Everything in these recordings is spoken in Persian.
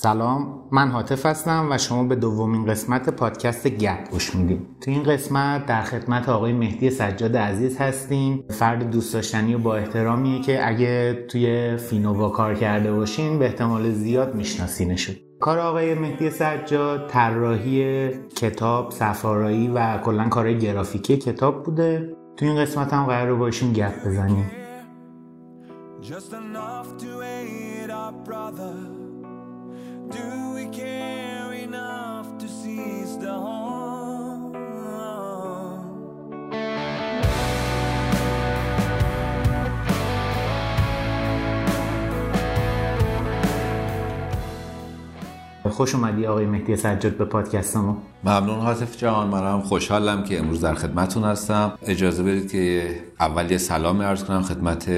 سلام من حاطف هستم و شما به دومین قسمت پادکست گپ گوش میدیم تو این قسمت در خدمت آقای مهدی سجاد عزیز هستیم. فرد دوست داشتنی و با احترامیه که اگه توی فینووا کار کرده باشین به احتمال زیاد میشناسینشون. کار آقای مهدی سجاد طراحی کتاب سفارایی و کلا کارهای گرافیکی کتاب بوده. تو این قسمت هم قرار باشیم گپ بزنیم. Do we care enough to seize the harm? خوش اومدی آقای مهدی سجاد به پادکست ما ممنون حاطف جان منم خوشحالم که امروز در خدمتون هستم. اجازه بدید که اول یه سلام عرض کنم خدمت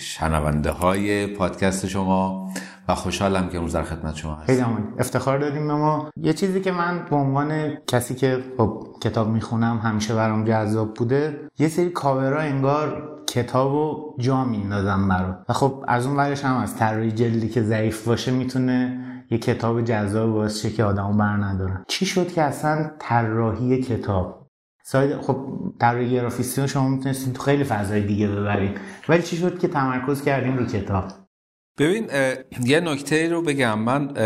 شنونده های پادکست شما. و خوشحالم که امروز در خدمت شما هستم. خیلی افتخار دادیم به ما یه چیزی که من به عنوان کسی که خب کتاب می‌خونم همیشه برام جذاب بوده یه سری کاورا انگار کتاب و جا میندازم برام. و خب از اون ورش هم از طراحی جلدی که ضعیف باشه می‌تونه یه کتاب جذاب باعث شه که آدمو بر ندارن چی شد که اصلا طراحی کتاب؟ ساید خب طراحی گرافیستی شما می‌تونستین تو خیلی فضای دیگه ببرین ولی چی شد که تمرکز کردیم رو کتاب؟ ببین یه نکته رو بگم. من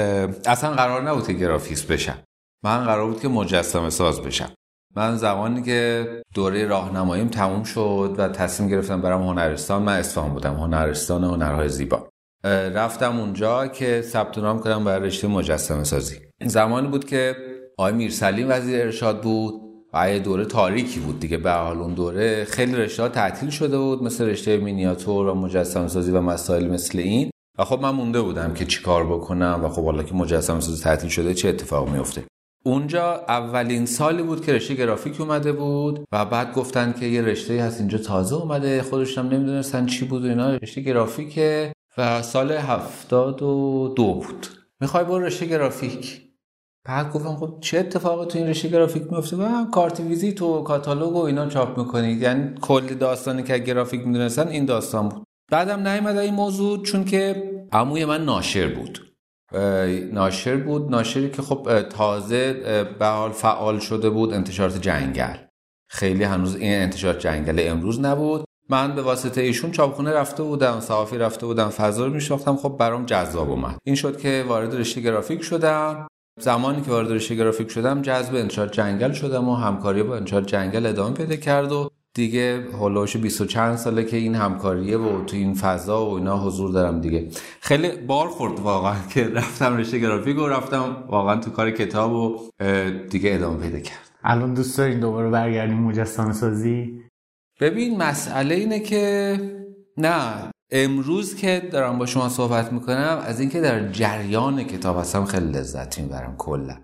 اصلا قرار نبود که گرافیست بشم. من قرار بود که مجسمه ساز بشم. من زمانی که دوره راهنماییم تموم شد و تصمیم گرفتم برم هنرستان من اصفهان بودم. هنرستان هنرهای زیبا. رفتم اونجا که ثبت نام کردم برای رشته مجسمه سازی. زمانی بود که آقای میرسلیم وزیر ارشاد بود و یه دوره تاریکی بود دیگه. به حال اون دوره خیلی رشته تعطیل شده بود مثل رشته مینیاتور و مجسمه سازی و مسائل مثل این. و خب من مونده بودم که چیکار بکنم و خب حالا که مجسمه سازی تعطیل شده چه اتفاق میفته. اونجا اولین سالی بود که رشته گرافیک اومده بود و بعد گفتن که یه رشته هست اینجا تازه اومده. خودشون نمی‌دونستن چی بود و اینا. رشته گرافیکه و سال هفتاد و دو بود. می‌خوای برو رشته گرافیک. بعد گفتم خب چه اتفاقی تو این رشته گرافیک میفته و کارت ویزیت و کاتالوگ و اینا چاپ می‌کنید یعنی کل داستانی که گرافیک می‌دونستن این داستان بود. بعدم نیومد این موضوع چون که عموی من ناشر بود. ناشر بود ناشری که خب تازه به حال فعال شده بود انتشارات جنگل. خیلی هنوز این انتشارات جنگل امروز نبود. من به واسطه ایشون چاپخونه رفته بودم صحافی رفته بودم فضا رو میشناختم. خب برام جذاب اومد. این شد که وارد رشته گرافیک شدم. زمانی که وارد رشته گرافیک شدم جذب انتشار جنگل شدم و همکاری با انتشار جنگل ادامه پیدا کرد و دیگه هولوش 20 و چند ساله که این همکاریه و تو این فضا و اینا حضور دارم دیگه. خیلی بار خورد واقعا که رفتم رشته گرافیک و رفتم واقعا تو کار کتاب و دیگه ادامه پیدا کرد. الان دوست دارین دوباره برگردیم مجسمه سازی؟ ببین مسئله اینه که نه امروز که دارم با شما صحبت می‌کنم از اینکه در جریان کتاب هستم خیلی لذت می‌برم کلا.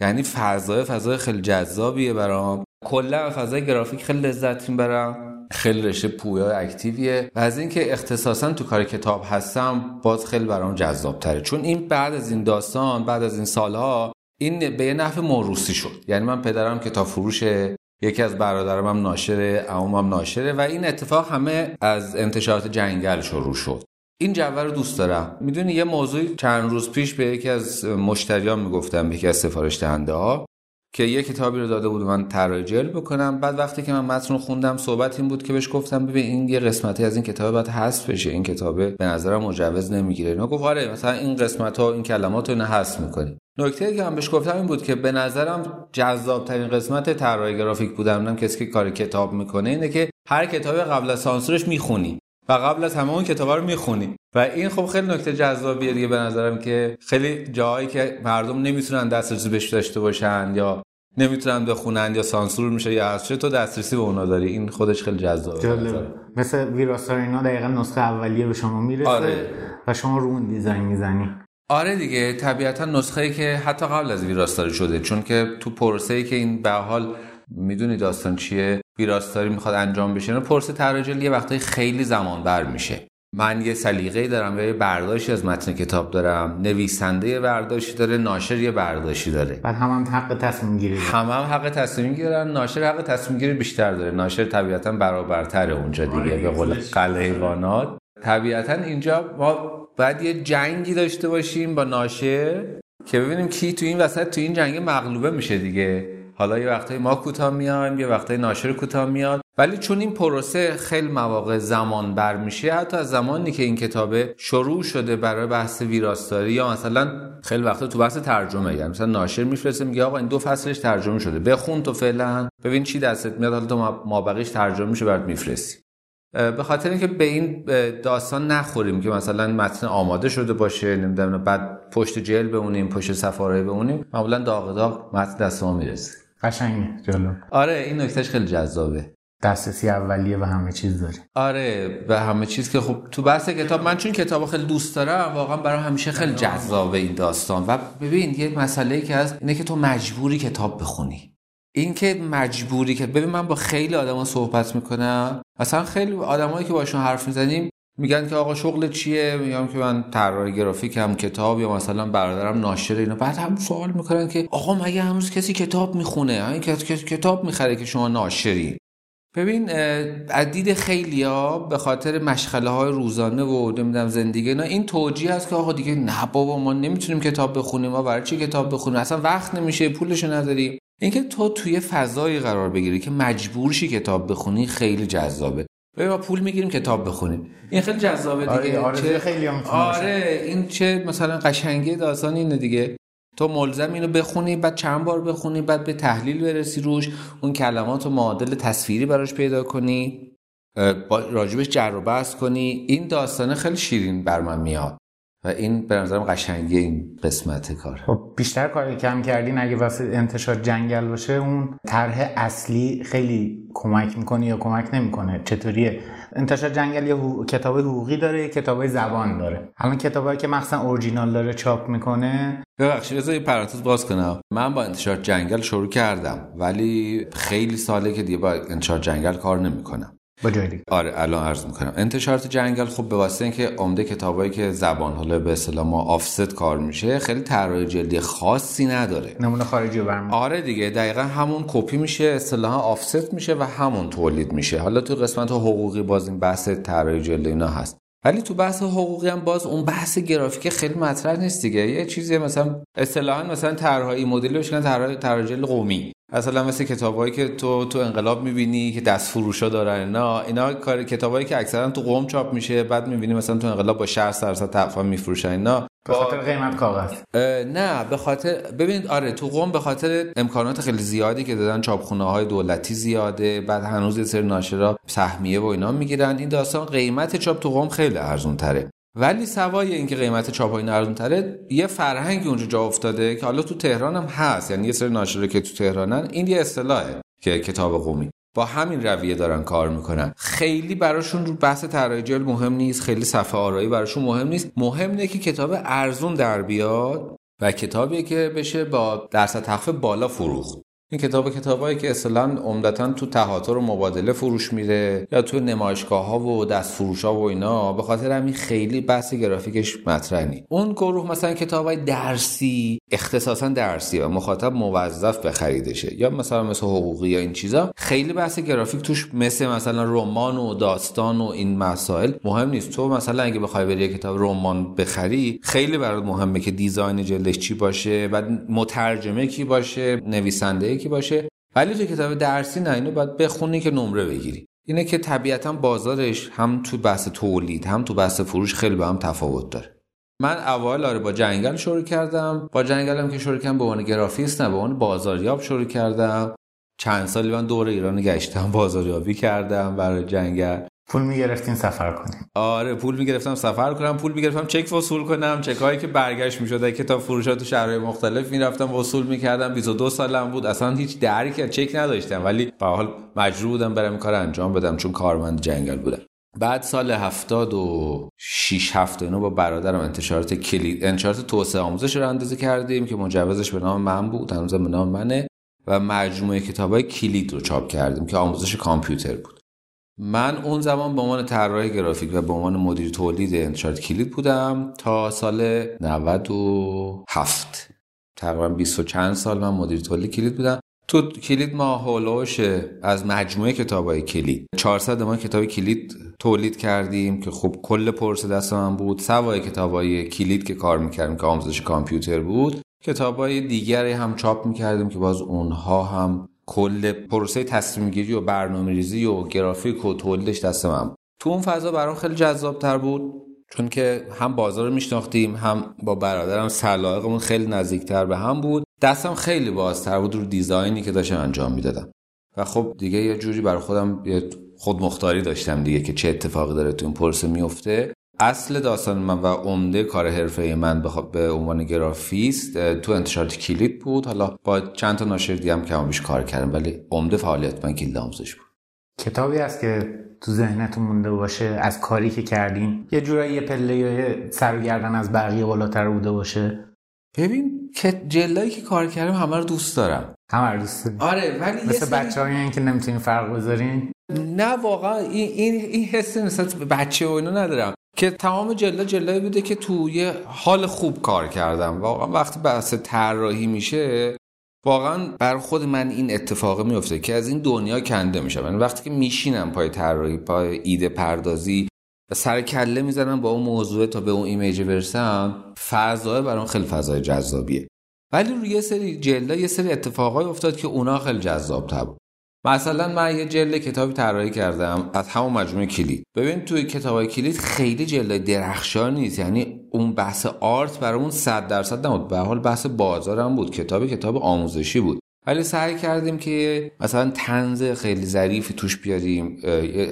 یعنی فضای فضای خیلی جذابیه برام. کلا فضای گرافیک خیلی لذت می‌برم خیلی رشته پویا اکتیویه. و از اینکه اختصاصا تو کار کتاب هستم باز خیلی برام جذاب تره چون این بعد از این داستان بعد از این سالها این به یه نفع موروسی شد. یعنی من پدرم کتاب فروشه یکی از برادرم هم ناشره هم ناشره و این اتفاق همه از انتشارات جنگل شروع شد. این جوه رو دوست دارم. می‌دونی یه موضوع چند روز پیش به یکی از مشتریان می‌گفتم یکی از سفارش دهنده ها که یه کتابی رو داده بود من طراحی جلد بکنم. بعد وقتی که من متن رو خوندم صحبت این بود که بهش گفتم ببین این یه قسمتی از این کتاب باید حذف بشه. این کتابه به نظرم مجوز نمی‌گیره. اینا گفت آره مثلا این قسمت ها این کلمات رو نه حذف می‌کنی. نکته که هم بهش گفتم این بود که به نظرم جذاب ترین قسمت طراحی گرافیک بودم کسی که کار کتاب می‌کنه اینه که هر کتابی قبل از سانسورش می‌خونی. و قبل از همه اون کتابا رو می‌خونی. و این خب خیلی نکته جذابیه دیگه به نظرم که خیلی جایی که مردم نمی‌تونن دسترسی بهش داشته باشن یا نمی‌تونن بخونن یا سانسور میشه یا از تو دسترسی به اونا داری. این خودش خیلی جذابه مثل ویراستار اینا دقیقا نسخه اولیه به شما می‌رسه آره. و شما رو اون دیزاین می‌زنی. آره دیگه طبیعتا نسخه ای که حتی قبل از ویراستاری شده. چون که تو پروسه ای که این به حال می‌دونی داستان چیه ویراستاری می‌خواد انجام بشه. نه پروسه طراحی یه وقتایی خیلی زمان بر میشه. من یه سلیقه دارم یا یه برداشتی از متن کتاب دارم. نویسنده یه برداشتی داره ناشر یه برداشتی داره. بعد هم, هم حق تصمیم گیری هم هم حق تصمیم گیرن ناشر حق تصمیم گیری بیشتر داره. ناشر طبیعتا برابرتره اونجا دیگه آره، به قول قلعه حیوانات طبیعتا اینجا ما باید یه جنگی داشته باشیم با ناشر که ببینیم کی تو این وسط تو این جنگ مغلوبه میشه دیگه. حالا یه وقتایی ما کوتاه میایم یه وقتایی ناشر کوتاه میاد ولی چون این پروسه خیلی مواقع زمان بر میشه حتی از زمانی که این کتابه شروع شده برای بحث ویراستاری یا مثلا خیلی وقتا تو بحث ترجمه یعنی مثلا ناشر میفرسته میگه آقا این دو فصلش ترجمه شده بخون تو فعلا. ببین چی دستت میاد حالا تو مابقیش ترجمه میشه برات میفرستی. به خاطر اینکه به این داستان نخوریم که مثلا متن آماده شده باشه نمی‌دونم بعد پشت جل بمونیم پشت سفاره بمونیم معمولا داغ داغ متن دست ما می‌رسه. قشنگه جلو آره این نکتهش خیلی جذابه. دسترسی اولیه و همه چیز داری آره و همه چیز که خب تو بحث کتاب من چون کتاب خیلی دوست دارم واقعا برای همیشه خیلی جذابه این داستان. و ببین یه مسئله که از اینه که تو مجبوری کتاب بخونی. این که مجبوری که ببین من با خیلی آدما صحبت می‌کنم. مثلا خیلی آدمایی که باشون حرف می‌زنیم میگن که آقا شغل چیه؟ میگم که من طراح گرافیک هم کتاب یا مثلا برادرم ناشر اینا بعد هم سوال می‌کنن که آقا مگه هنوز کسی کتاب می‌خونه؟ این کتاب می‌خره که شما ناشری. ببین از دید خیلی ها به خاطر مشغله های روزانه و نمی‌دونم زندگی نه این توجیه هست که آقا دیگه نه بابا ما نمی‌تونیم کتاب بخونیم. ما برای چی کتاب بخونیم؟ اصلا وقت نمیشه پولشو نداریم اینکه تو توی فضایی قرار بگیری که مجبور شی کتاب بخونی خیلی جذابه. ما پول می‌گیریم کتاب بخونیم. این خیلی جذابه دیگه. آره چه خیلی هم آره این چه مثلا قشنگی داستان اینه دیگه. تو ملزم اینو بخونی بعد چند بار بخونی بعد به تحلیل برسی روش اون کلمات و معادل تصویری براش پیدا کنی راجبش جر و بحث کنی. این داستانه خیلی شیرین بر من میاد. و این به نظرم قشنگی این قسمت کار. خب بیشتر کاری کم کردین اگه واسه انتشار جنگل باشه اون طرح اصلی خیلی کمک می‌کنه یا کمک نمی‌کنه؟ چطوریه؟ انتشار جنگل یه کتاب حقوقی داره کتاب زبان داره. الان کتابایی که مخصوصا اورجینال داره چاپ می‌کنه. ببخشید بذار یه پرانتز باز کنم. من با انتشار جنگل شروع کردم ولی خیلی ساله که دیگه با انتشار جنگل کار نمی‌کنم. با آره الان عرض می‌کنم. انتشارات جنگل خب به واسطه اینکه عمده کتابایی که زبان حالا به اصطلاح ما آفست کار میشه خیلی طراحی جلدی خاصی نداره. نمونه خارجی برمی آره دیگه دقیقا همون کپی میشه اصطلاحا آفست میشه و همون تولید میشه. حالا تو قسمت حقوقی باز این بحث طراحی جلدی اینا هست. ولی تو بحث حقوقی هم باز اون بحث گرافیک خیلی مطرح نیست دیگه. یه چیزی مثلا اصطلاحا مثلا طراحی مدل بشن طراحی طراحی قومی. مثلا مثل کتابایی که تو تو انقلاب می‌بینی که دست فروشا دارن اینا اینا کار کتابایی که اکثرا تو قوم چاپ میشه بعد می‌بینی مثلا تو انقلاب با 60 درصد تخفیف میفروشن اینا. به خاطر قیمت کاغذ. نه به خاطر ببینید آره تو قوم به خاطر امکانات خیلی زیادی که دادن چاپخونه های دولتی زیاده بعد هنوز یه سری ناشرا سهمیه و اینا می‌گیرن. این داستان قیمت چاپ تو قوم خیلی ارزون تره ولی سوای اینکه قیمت چاپ های ارزون تره یه فرهنگی اونجا جا افتاده که حالا تو تهران هم هست. یعنی یه سری ناشره که تو تهرانن این یه اصطلاحه که کتاب قومی. با همین رویه دارن کار می‌کنن. خیلی براشون رو بحث طراحی مهم نیست خیلی صفحه آرایی براشون مهم نیست. مهم نه که کتاب ارزون در بیاد و کتابی که بشه با درصد تخفیف بالا فروخت. این کتاب کتابایی که اصلا عمدتا تو تهاتر و مبادله فروش میره یا تو نمایشگاه ها و دست فروش ها و اینا به خاطر همین خیلی بحث گرافیکش مطرح نی اون گروه مثلا کتاب های درسی اختصاصا درسی و مخاطب موظف بخریدشه یا مثلا مثل حقوقی یا این چیزا. خیلی بحث گرافیک توش مثل مثلا رمان و داستان و این مسائل مهم نیست. تو مثلا اگه بخوای بری کتاب رمان بخری خیلی برات مهمه که دیزاین جلدش چی باشه و مترجمه کی باشه نویسنده یکی باشه. ولی تو کتاب درسی نه اینو باید بخونی که نمره بگیری. اینه که طبیعتا بازارش هم تو بحث تولید هم تو بحث فروش خیلی به هم تفاوت داره. من اول آره با جنگل شروع کردم. با جنگلم که شروع کردم به عنوان گرافیست نه به عنوان بازاریاب شروع کردم. چند سالی من دور ایران گشتم بازاریابی کردم برای جنگل. پول می‌گرفتین سفر کنیم. آره پول می‌گرفتم سفر کنم پول می‌گرفتم چک وصول کنم. چک هایی که برگشت می‌شد کتاب فروشات تو شهرهای مختلف می‌رفتم وصول می‌کردم. 22 سالم بود. اصلا هیچ درکی چک نداشتم ولی به حال مجبور بودم برم کار انجام بدم چون کارمند جنگل بودم. بعد سال هفتاد و شیش هفته اینو با برادرم انتشارات کلید انتشارات توسعه آموزش رو اندازه کردیم که مجوزش به نام من بود. هنوز به نام منه. و مجموعه کتاب های کلید رو چاپ کردیم که آموزش کامپیوتر بود. من اون زمان به عنوان طراح گرافیک و به عنوان مدیر تولید انتشارات کلید بودم تا سال 97 تقریبا 20 و چند سال من مدیر تولید کلید بودم. تو کلید ما هولوش از مجموعه کتاب های کلید. 400 ما کتاب کلید تولید کردیم که خب کل پرس دست من بود. سوای کتاب های کلید که کار می‌کردیم که آموزش کامپیوتر بود. های دیگری هم چاپ می‌کردیم که باز اونها هم کل پروسه تصمیم گیری و برنامه ریزی و گرافیک و تولیدش دست من تو اون فضا برام خیلی جذاب تر بود چون که هم بازار رو میشناختیم هم با برادرم سلاقمون خیلی نزدیکتر به هم بود. دستم خیلی بازتر بود رو دیزاینی که داشتم انجام می‌دادم. و خب دیگه یه جوری برای خودم خودمختاری داشتم دیگه که چه اتفاقی داره تو این پرسه میفته اصل داستان من و عمده کار حرفه من به عنوان گرافیست تو انتشارات کلید بود. حالا با چند تا ناشر دیگه هم کم بیش کار کردم ولی عمده فعالیت من کلید آموزش بود. کتابی هست که تو ذهنتون مونده باشه از کاری که کردین. یه جورایی یه پله یا سر گردن از بقیه بالاتر بوده باشه. ببین که جلایی که کار کردم همه رو دوست دارم. همه رو دوست دارم آره ولی مثل بچه هایی که نمی‌تونین فرق بذارین. نه واقعا این این این حس نسبت بچه و اینو ندارم. که تمام جله جله بوده که توی حال خوب کار کردم. واقعا وقتی بحث طراحی میشه واقعا بر خود من این اتفاق میفته که از این دنیا کنده میشم. یعنی وقتی که میشینم پای طراحی پای ایده پردازی و سر کله می‌زنم با اون موضوع تا به اون ایمیج برسم فضای برام خیلی فضای جذابیه. ولی روی یه سری جلده یه سری اتفاقای افتاد که اونا خیلی جذاب بود. مثلا من یه جلد کتابی طراحی کردم از همون مجموعه کلید. ببین توی کتاب کلید خیلی جلد درخشان نیست. یعنی اون بحث آرت برامون 100 درصد نبود. به حال بحث بازارم بود. کتاب کتاب آموزشی بود. ولی سعی کردیم که مثلا تنز خیلی ظریفی توش بیاریم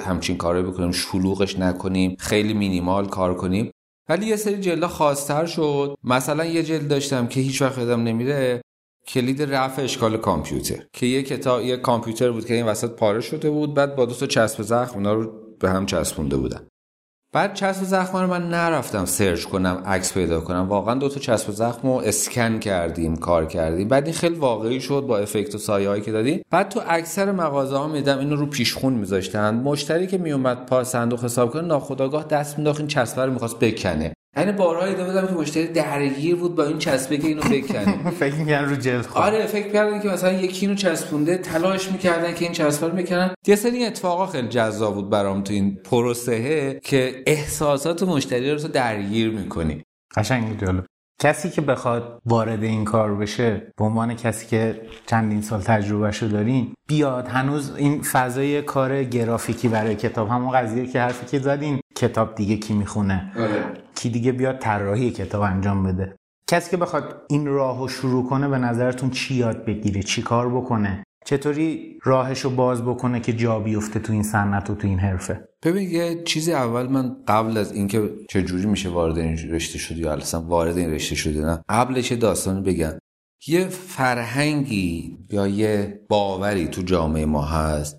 همچین کارو بکنیم شلوغش نکنیم خیلی مینیمال کار کنیم. ولی یه سری جلد خاصتر شد. مثلا یه جلد داشتم که هیچ وقت یادم نمیره. کلید رفع اشکال کامپیوتر که یه کتاب یه کامپیوتر بود که این وسط پاره شده بود بعد با دو تا چسب زخم اونا رو به هم چسبونده بودن. بعد چسب زخم رو من نرفتم سرچ کنم عکس پیدا کنم. واقعا دو تا چسب زخم رو اسکن کردیم کار کردیم. بعد این خیلی واقعی شد با افکت و سایه هایی که دادیم. بعد تو اکثر مغازه ها میدم اینو رو پیشخون میذاشتن. مشتری که میومد پا صندوق حساب کنه ناخداگاه دست مینداخت این چسبه رو می‌خواست بکنه. یعنی بارها دیده بودم که مشتری درگیر بود با این چسبه که اینو بکنه فکر می‌کردن رو جلد خود آره فکر کردن که مثلا یکی اینو چسبونده تلاش می‌کردن که این چسبه رو بکنن. یه سری اتفاقا خیلی جذاب بود برام تو این پروسه که احساسات مشتری رو درگیر می‌کنی. قشنگ جالب. کسی که بخواد وارد این کار بشه به عنوان کسی که چندین سال تجربهشو دارین بیاد. هنوز این فضای کار گرافیکی برای کتاب همون قضیه که حرفی که زدین کتاب دیگه کی می‌خونه؟ آره. کی دیگه بیاد طراحی کتاب انجام بده؟ کسی که بخواد این راهو شروع کنه به نظرتون چی یاد بگیره؟ چی کار بکنه؟ چطوری راهشو باز بکنه که جا بیفته تو این صنعت و تو این حرفه؟ ببین یه چیزی اول من قبل از اینکه چه جوری میشه وارد این رشته شدی یا اصلا وارد این رشته شدی نه قبلش داستانی بگم. یه فرهنگی یا یه باوری تو جامعه ما هست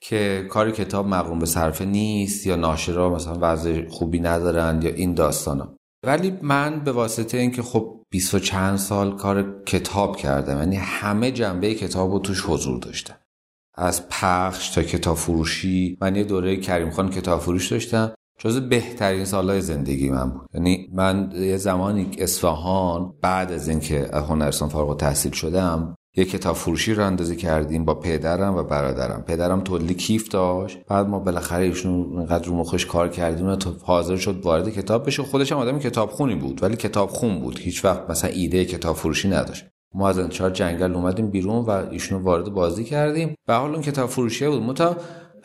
که کار کتاب مقروم به صرفه نیست یا ناشرا مثلا وضع خوبی ندارن یا این داستانا. ولی من به واسطه اینکه خب بیست و چند سال کار کتاب کردم یعنی همه جنبه کتاب رو توش حضور داشتم. از پخش تا کتاب فروشی من یه دوره کریم خان کتاب فروش داشتم. جز بهترین سالهای زندگی من بود. یعنی من یه زمانی اصفهان بعد از اینکه هنرستان فارغ تحصیل شدم یه کتاب فروشی رو اندازی کردیم با پدرم و برادرم. پدرم تولی کیف داشت. بعد ما بالاخره ایشون اینقدر رو مخش کار کردیم و حاضر شد وارد کتاب بشه. خودش هم آدم کتاب خونی بود ولی کتاب خون بود. هیچ وقت مثلا ایده کتاب فروشی نداشت. ما از انتشار جنگل اومدیم بیرون و ایشونو وارد بازی کردیم. و حال اون کتاب فروشی بود. متا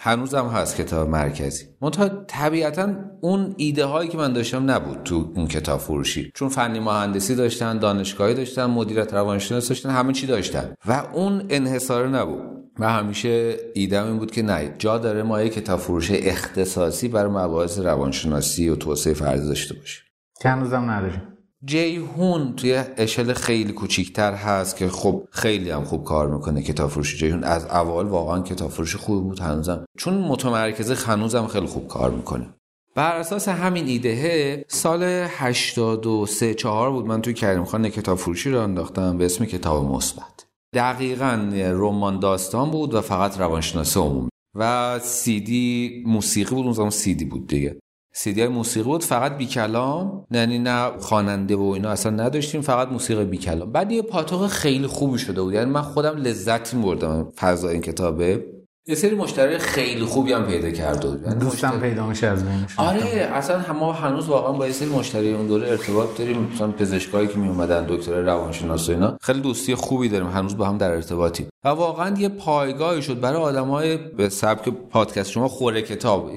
هنوزم هست کتاب مرکزی. منتها طبیعتا اون ایده هایی که من داشتم نبود تو اون کتاب فروشی. چون فنی مهندسی داشتن دانشگاهی داشتن مدیریت روانشناسی داشتن همه چی داشتن. و اون انحصار نبود. و همیشه ایدم این بود که نه جا داره ما یک کتاب فروش اختصاصی برای مباحث روانشناسی و توسعه فردی داشته باشیم. که هنوزم نداریم. جیهون توی اشل خیلی کوچیکتر هست که خب خیلی هم خوب کار می‌کنه کتاب فروشی جیهون از اول واقعا کتاب فروشی خوب بود هنوزم. چون متمرکزه هنوزم خیلی خوب کار می‌کنه. بر اساس همین ایده سال 83 4 بود. من توی کریم خان کتاب فروشی رو انداختم به اسم کتاب مثبت. دقیقا رمان داستان بود و فقط روانشناسی عمومی. و سیدی موسیقی بود اون زمان سیدی بود دیگه. سیدی های موسیقی بود فقط بی کلام یعنی نه خواننده و اینا اصلا نداشتیم فقط موسیقی بی کلام بعد یه پاتوق خیلی خوبی شده بود یعنی من خودم لذت می‌بردم فضا این کتابه. یه سری مشتری خیلی خوبی هم پیدا کرده بود یعنی دوستم مشتری... پیدا میشه از بینشون آره اصلا ما هنوز واقعا با یه سری مشتری اون دوره ارتباط داریم مثلا پزشکایی که می اومدن دکتر روانشناس و اینا. خیلی دوستی خوبی داریم هنوز با هم در ارتباطیم. و واقعا یه پایگاهی شد برای آدمای به سبک پادکست شما خوره کتاب.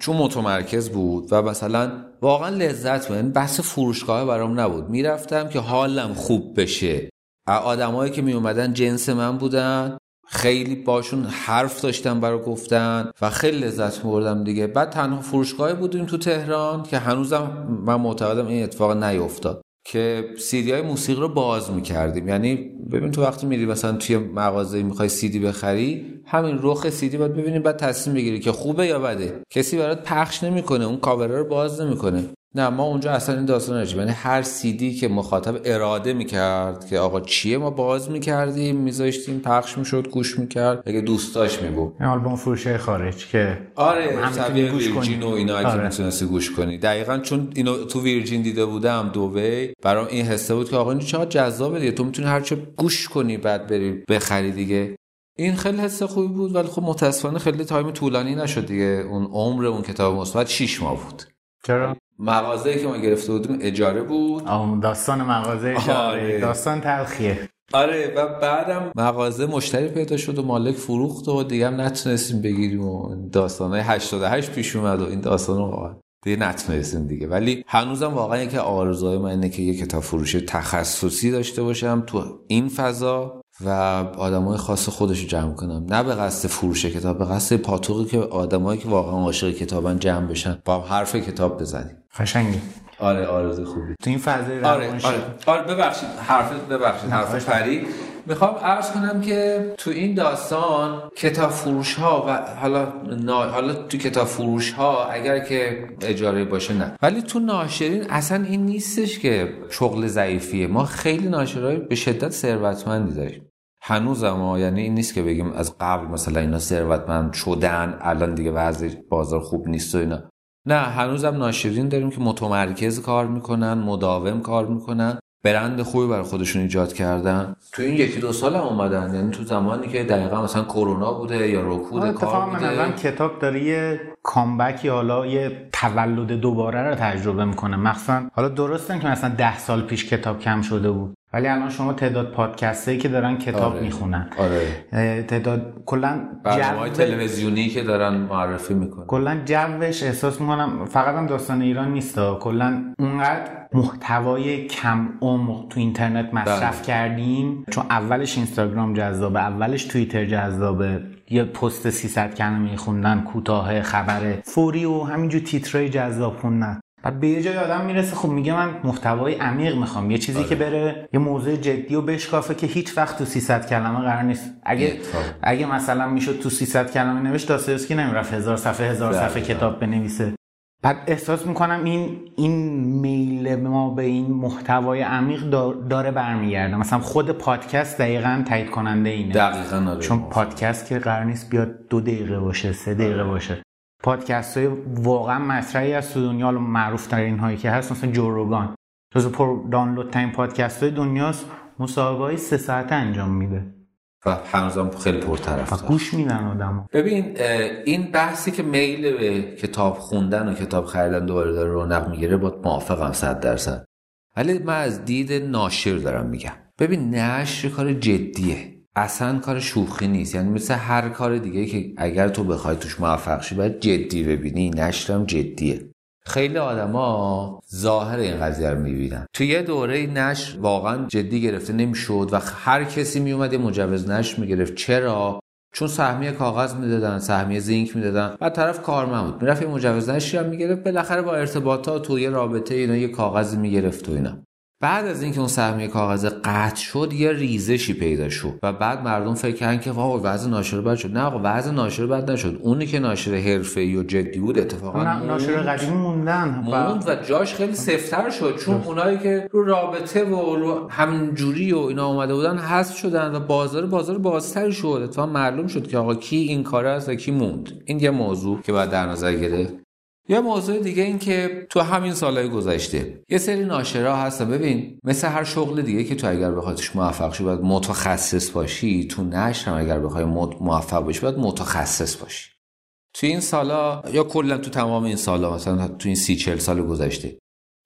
چون متمرکز بود و مثلا واقعا لذت بود. یعنی بحث فروشگاه برام نبود. می‌رفتم که حالم خوب بشه. آدمایی که می اومدن جنس من بودن خیلی باشون حرف داشتم برای گفتن و خیلی لذت میبردم دیگه. بعد تنها فروشگاهی بودیم تو تهران که هنوزم من معتقدم این اتفاق نیفتاد. که سیدی های موسیقی رو باز می‌کردیم. یعنی ببین تو وقتی میری مثلا توی مغازه می‌خوای سیدی بخری همین رخ سیدی باید ببینیم بعد تصمیم بگیری که خوبه یا بده. کسی برات پخش نمی‌کنه اون کاور رو باز نمی‌کنه. نه ما اونجا اصلا این داستان نشیم یعنی هر سیدی که مخاطب اراده می‌کرد که آقا چیه ما باز می‌کردیم میذاشتیم پخش می‌شد گوش می‌کرد. اگه دوست داشت میگو آلبوم فروشه خارج که آره سبیه ویرجین و اینا آره. که می‌تونستی گوش کنی. دقیقا چون اینو تو ویرجین دیده بودم دوبی برام این حسه بود که آقا این چقدر جذابه دیگه. تو می‌تونی هر چه گوش کنی بعد بری بخری دیگه. این خیلی حس خوبی بود ولی خب متاسفانه خیلی تایم طولانی نشد دیگه. اون عمر اون کتاب مثبت 6 ماه بود. چرا؟ مغازه که ما گرفته بودیم اجاره بود. داستان مغازه اجاره. آره. داستان تلخیه. آره و بعدم مغازه مشتری پیدا شد و مالک فروخت و دیگه هم نتونستیم بگیریم و داستان های 88 پیش اومد و این داستان رو دیگه نتونستیم دیگه. ولی هنوزم واقعا یکی آرزوهای من اینه که یه کتاب فروش تخصصی داشته باشم تو این فضا و آدمای خاص خودش رو جمع کنم. نه به قصد فروش کتاب به قصد پاتوقی که آدمایی که واقعا عاشق کتابن جمع بشن با حرف کتاب بزنیم. قشنگه آره آرزو خوبی. تو این فضای آره آره, آره ببخشید. حرف ببخشید. حرف فری. می‌خوام عرض کنم که تو این داستان کتاب فروش ها و حالا حالا تو کتاب فروش ها اگر که اجاره باشه نه. ولی تو ناشرین اصلا این نیستش که شغل ضعیفیه. ما خیلی ناشرای به شدت ثروتمندی داریم. هنوز ما یعنی این نیست که بگیم از قبل مثلا اینا ثروتمند شدن الان دیگه وضع بازار خوب نیست و اینا. نه هنوزم ناشرین داریم که متمرکز کار می‌کنن مداوم کار می‌کنن برند خوبی برای خودشون ایجاد کردن. تو این یکی دو سال هم اومدن یعنی تو زمانی که دقیقا مثلا کرونا بوده یا رکود کار بوده. کتاب داره یه کامبک حالا یه تولد دوباره رو تجربه می‌کنه. مخصوصا حالا درسته که مثلا ده سال پیش کتاب کم شده بود. ولی الان شما تعداد پادکسته که دارن کتاب آره. می‌خونن. آره. تعداد کلا برنامه تلویزیونی که دارن معرفی می‌کنن. کلا جوش احساس می‌کنم فقط هم داستان ایران نیست کلا اونقدر محتوای کم عمق تو اینترنت مصرف بله. کردیم. چون اولش اینستاگرام جذابه اولش توییتر جذابه. یه پست 300 کلمه خوندن کوتاه خبر فوری و همینجور تیترای جذاب خوندن. بعد به یه جای آدم می‌رسه. خب میگه من محتوای عمیق می‌خوام. یه چیزی آره. که بره یه موضوع جدی و بشکافه که هیچ وقت تو 300 کلمه قرار نیست. اگه اگه مثلا می‌شد تو 300 کلمه نوشت داستایوسکی نمی‌رفت. هزار صفحه هزار بله، صفحه کتاب بنویسه. بعد احساس می‌کنم این این میل ما به این محتوای عمیق داره برمیگرده. مثلا خود پادکست دقیقا تایید کننده اینه. دقیقا آره. چون پادکست که قرار نیست بیاد دو دقیقه باشه سه دقیقه آره. باشه. پادکست های واقعا مطرحی از تو دنیا معروف ترین هایی که هست مثلا جوروگان جزو پر دانلود ترین پادکست های دنیاست. مصاحبه های سه ساعته انجام میده. و هنوزم خیلی پرطرف گوش میدن آدم ببین این بحثی که میل به کتاب خوندن و کتاب خریدن دوباره داره رونق می‌گیره با موافقم صد درصد. ولی من از دید ناشر دارم میگم. ببین نشر کار جدیه. اصلا کار شوخی نیست. یعنی مثل هر کار دیگه که اگر تو بخوای توش موفق شی باید جدی ببینی. نشرم جدیه. خیلی آدما ظاهر این قضیه رو می‌بینن. تو یه دوره نشر واقعا جدی گرفته نمی‌شد و هر کسی میومد یه مجوز نشر می‌گرفت. چرا؟ چون سهمیه کاغذ می‌دادن سهمیه زینک می‌دادن. بعد طرف کارمند بود. می‌رفت یه مجوز نشری هم می‌گرفت. بالاخره با ارتباطات و یه رابطه اینا یه کاغذی می‌گرفت و اینا. بعد از اینکه اون سهمیه کاغذ قطع شد یه ریزشی پیدا شد و بعد مردم فکر کردن که واو وضع ناشر بد شد. نه آقا وضع ناشر بد نشد. اونی که ناشر حرفه‌ای و جدی بود اتفاقا ناشر قدیمی موندن. موند و جاش خیلی سفتر شد چون اونایی که رو رابطه و رو همینجوری و اینا اومده بودن حذف شدن و بازار بازار بازتر شد. اتفاقا معلوم شد که آقا کی این کار است و کی موند. این یه موضوع که باید در نظر گرفت. یه موضوع دیگه این که تو همین سالهای گذشته یه سری ناشرا هستن. ببین مثل هر شغل دیگه که تو اگر بخوای موفق شی باید متخصص باشی. تو نشر هم اگر بخوای موفق باشی باید متخصص باشی. تو این سالا یا کلا تو تمام این سالا مثلا تو این سی چل سال گذشته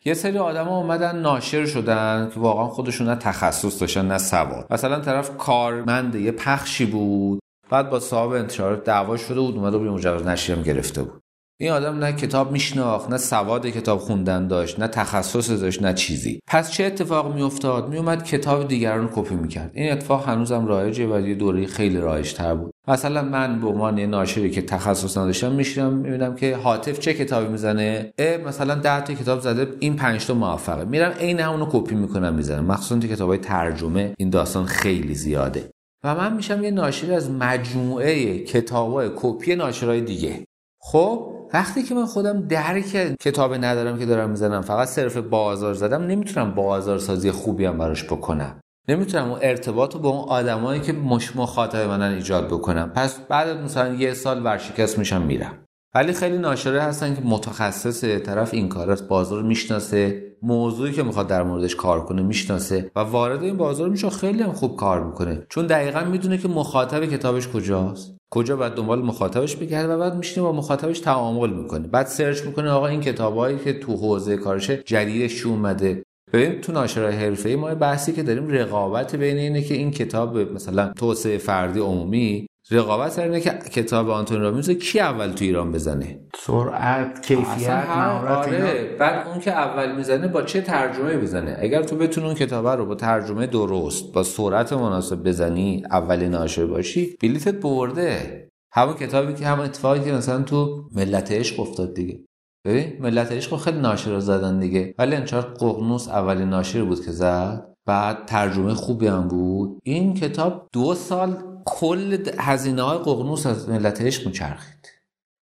یه سری آدما اومدن ناشر شدن که واقعا خودشون نه تخصص داشتن نه سواد. مثلا طرف کارمند یه پخشی بود بعد با صاحب انتشارات دعوا شده بود اومده بود مجوز نشریه گرفته بود. این آدم نه کتاب میشناخت نه سواد کتاب خوندن داشت نه تخصص داشت نه چیزی. پس چه اتفاق میافتاد؟ میومد کتاب دیگران کپی می‌کرد. این اتفاق هنوزم رایجه و یه دوره خیلی رایج تر بود. مثلا من به عنوان یه ناشری که تخصص نداشتم میشیرم می‌بینم که حاطف چه کتابی می‌زنه؟ مثلا 10 تا کتاب زده این 5 تا موفقه. میرم عین همونو کپی می‌کنم می‌زنم. مخصوصا تو کتابای ترجمه این داستان خیلی زیاده. و من میشم یه ناشری از مجموعه کتابای کپی ناشرای دیگه. خب؟ وقتی که من خودم درک کتاب ندارم که دارم می‌زنم فقط صرف بازار زدم نمی‌تونم بازارسازی خوبی هم براش بکنم. نمی‌تونم اون ارتباط رو با اون آدمایی که مش مخاطب منن ایجاد بکنم. پس بعد مثلا یه سال ورشکست میشم میرم. ولی خیلی ناشره هستن که متخصص طرف این کاراست بازار می‌شناسه موضوعی که می‌خواد در موردش کار کنه می‌شناسه و وارد این بازار میشه خیلی هم خوب کار می‌کنه. چون دقیقا می‌دونه که مخاطب کتابش کجاست. کجا باید دنبال مخاطبش بگرده و بعد میشینه با مخاطبش تعامل می‌کنه. بعد سرچ می‌کنه آقا این کتابایی که تو حوزه کارشه جدیدش اومده. ببین تو ناشرای حرفه‌ای ما بحثی که داریم رقابت بین اینه که این کتاب مثلا توسعه فردی عمومی رقابت سر اینه که کتاب آنتونی رابینز کی اول تو ایران بزنه؟ سرعت کیفیت مهارت آره. بعد اون که اول می‌زنه با چه ترجمه بزنه؟ اگر تو بتونی اون کتاب رو با ترجمه درست با سرعت مناسب بزنی اول ناشر باشی بلیتت برده. همون کتابی که همون اتفاقی که مثلا تو ملت عشق افتاد دیگه. ببین ملت عشق خیلی ناشر رو زدن دیگه. ولی انچار ققنوس اولین ناشر بود که زد. بعد ترجمه خوبی هم بود. این کتاب دو سال کل هزینه های ققنوس از ملت عشق میچرخید.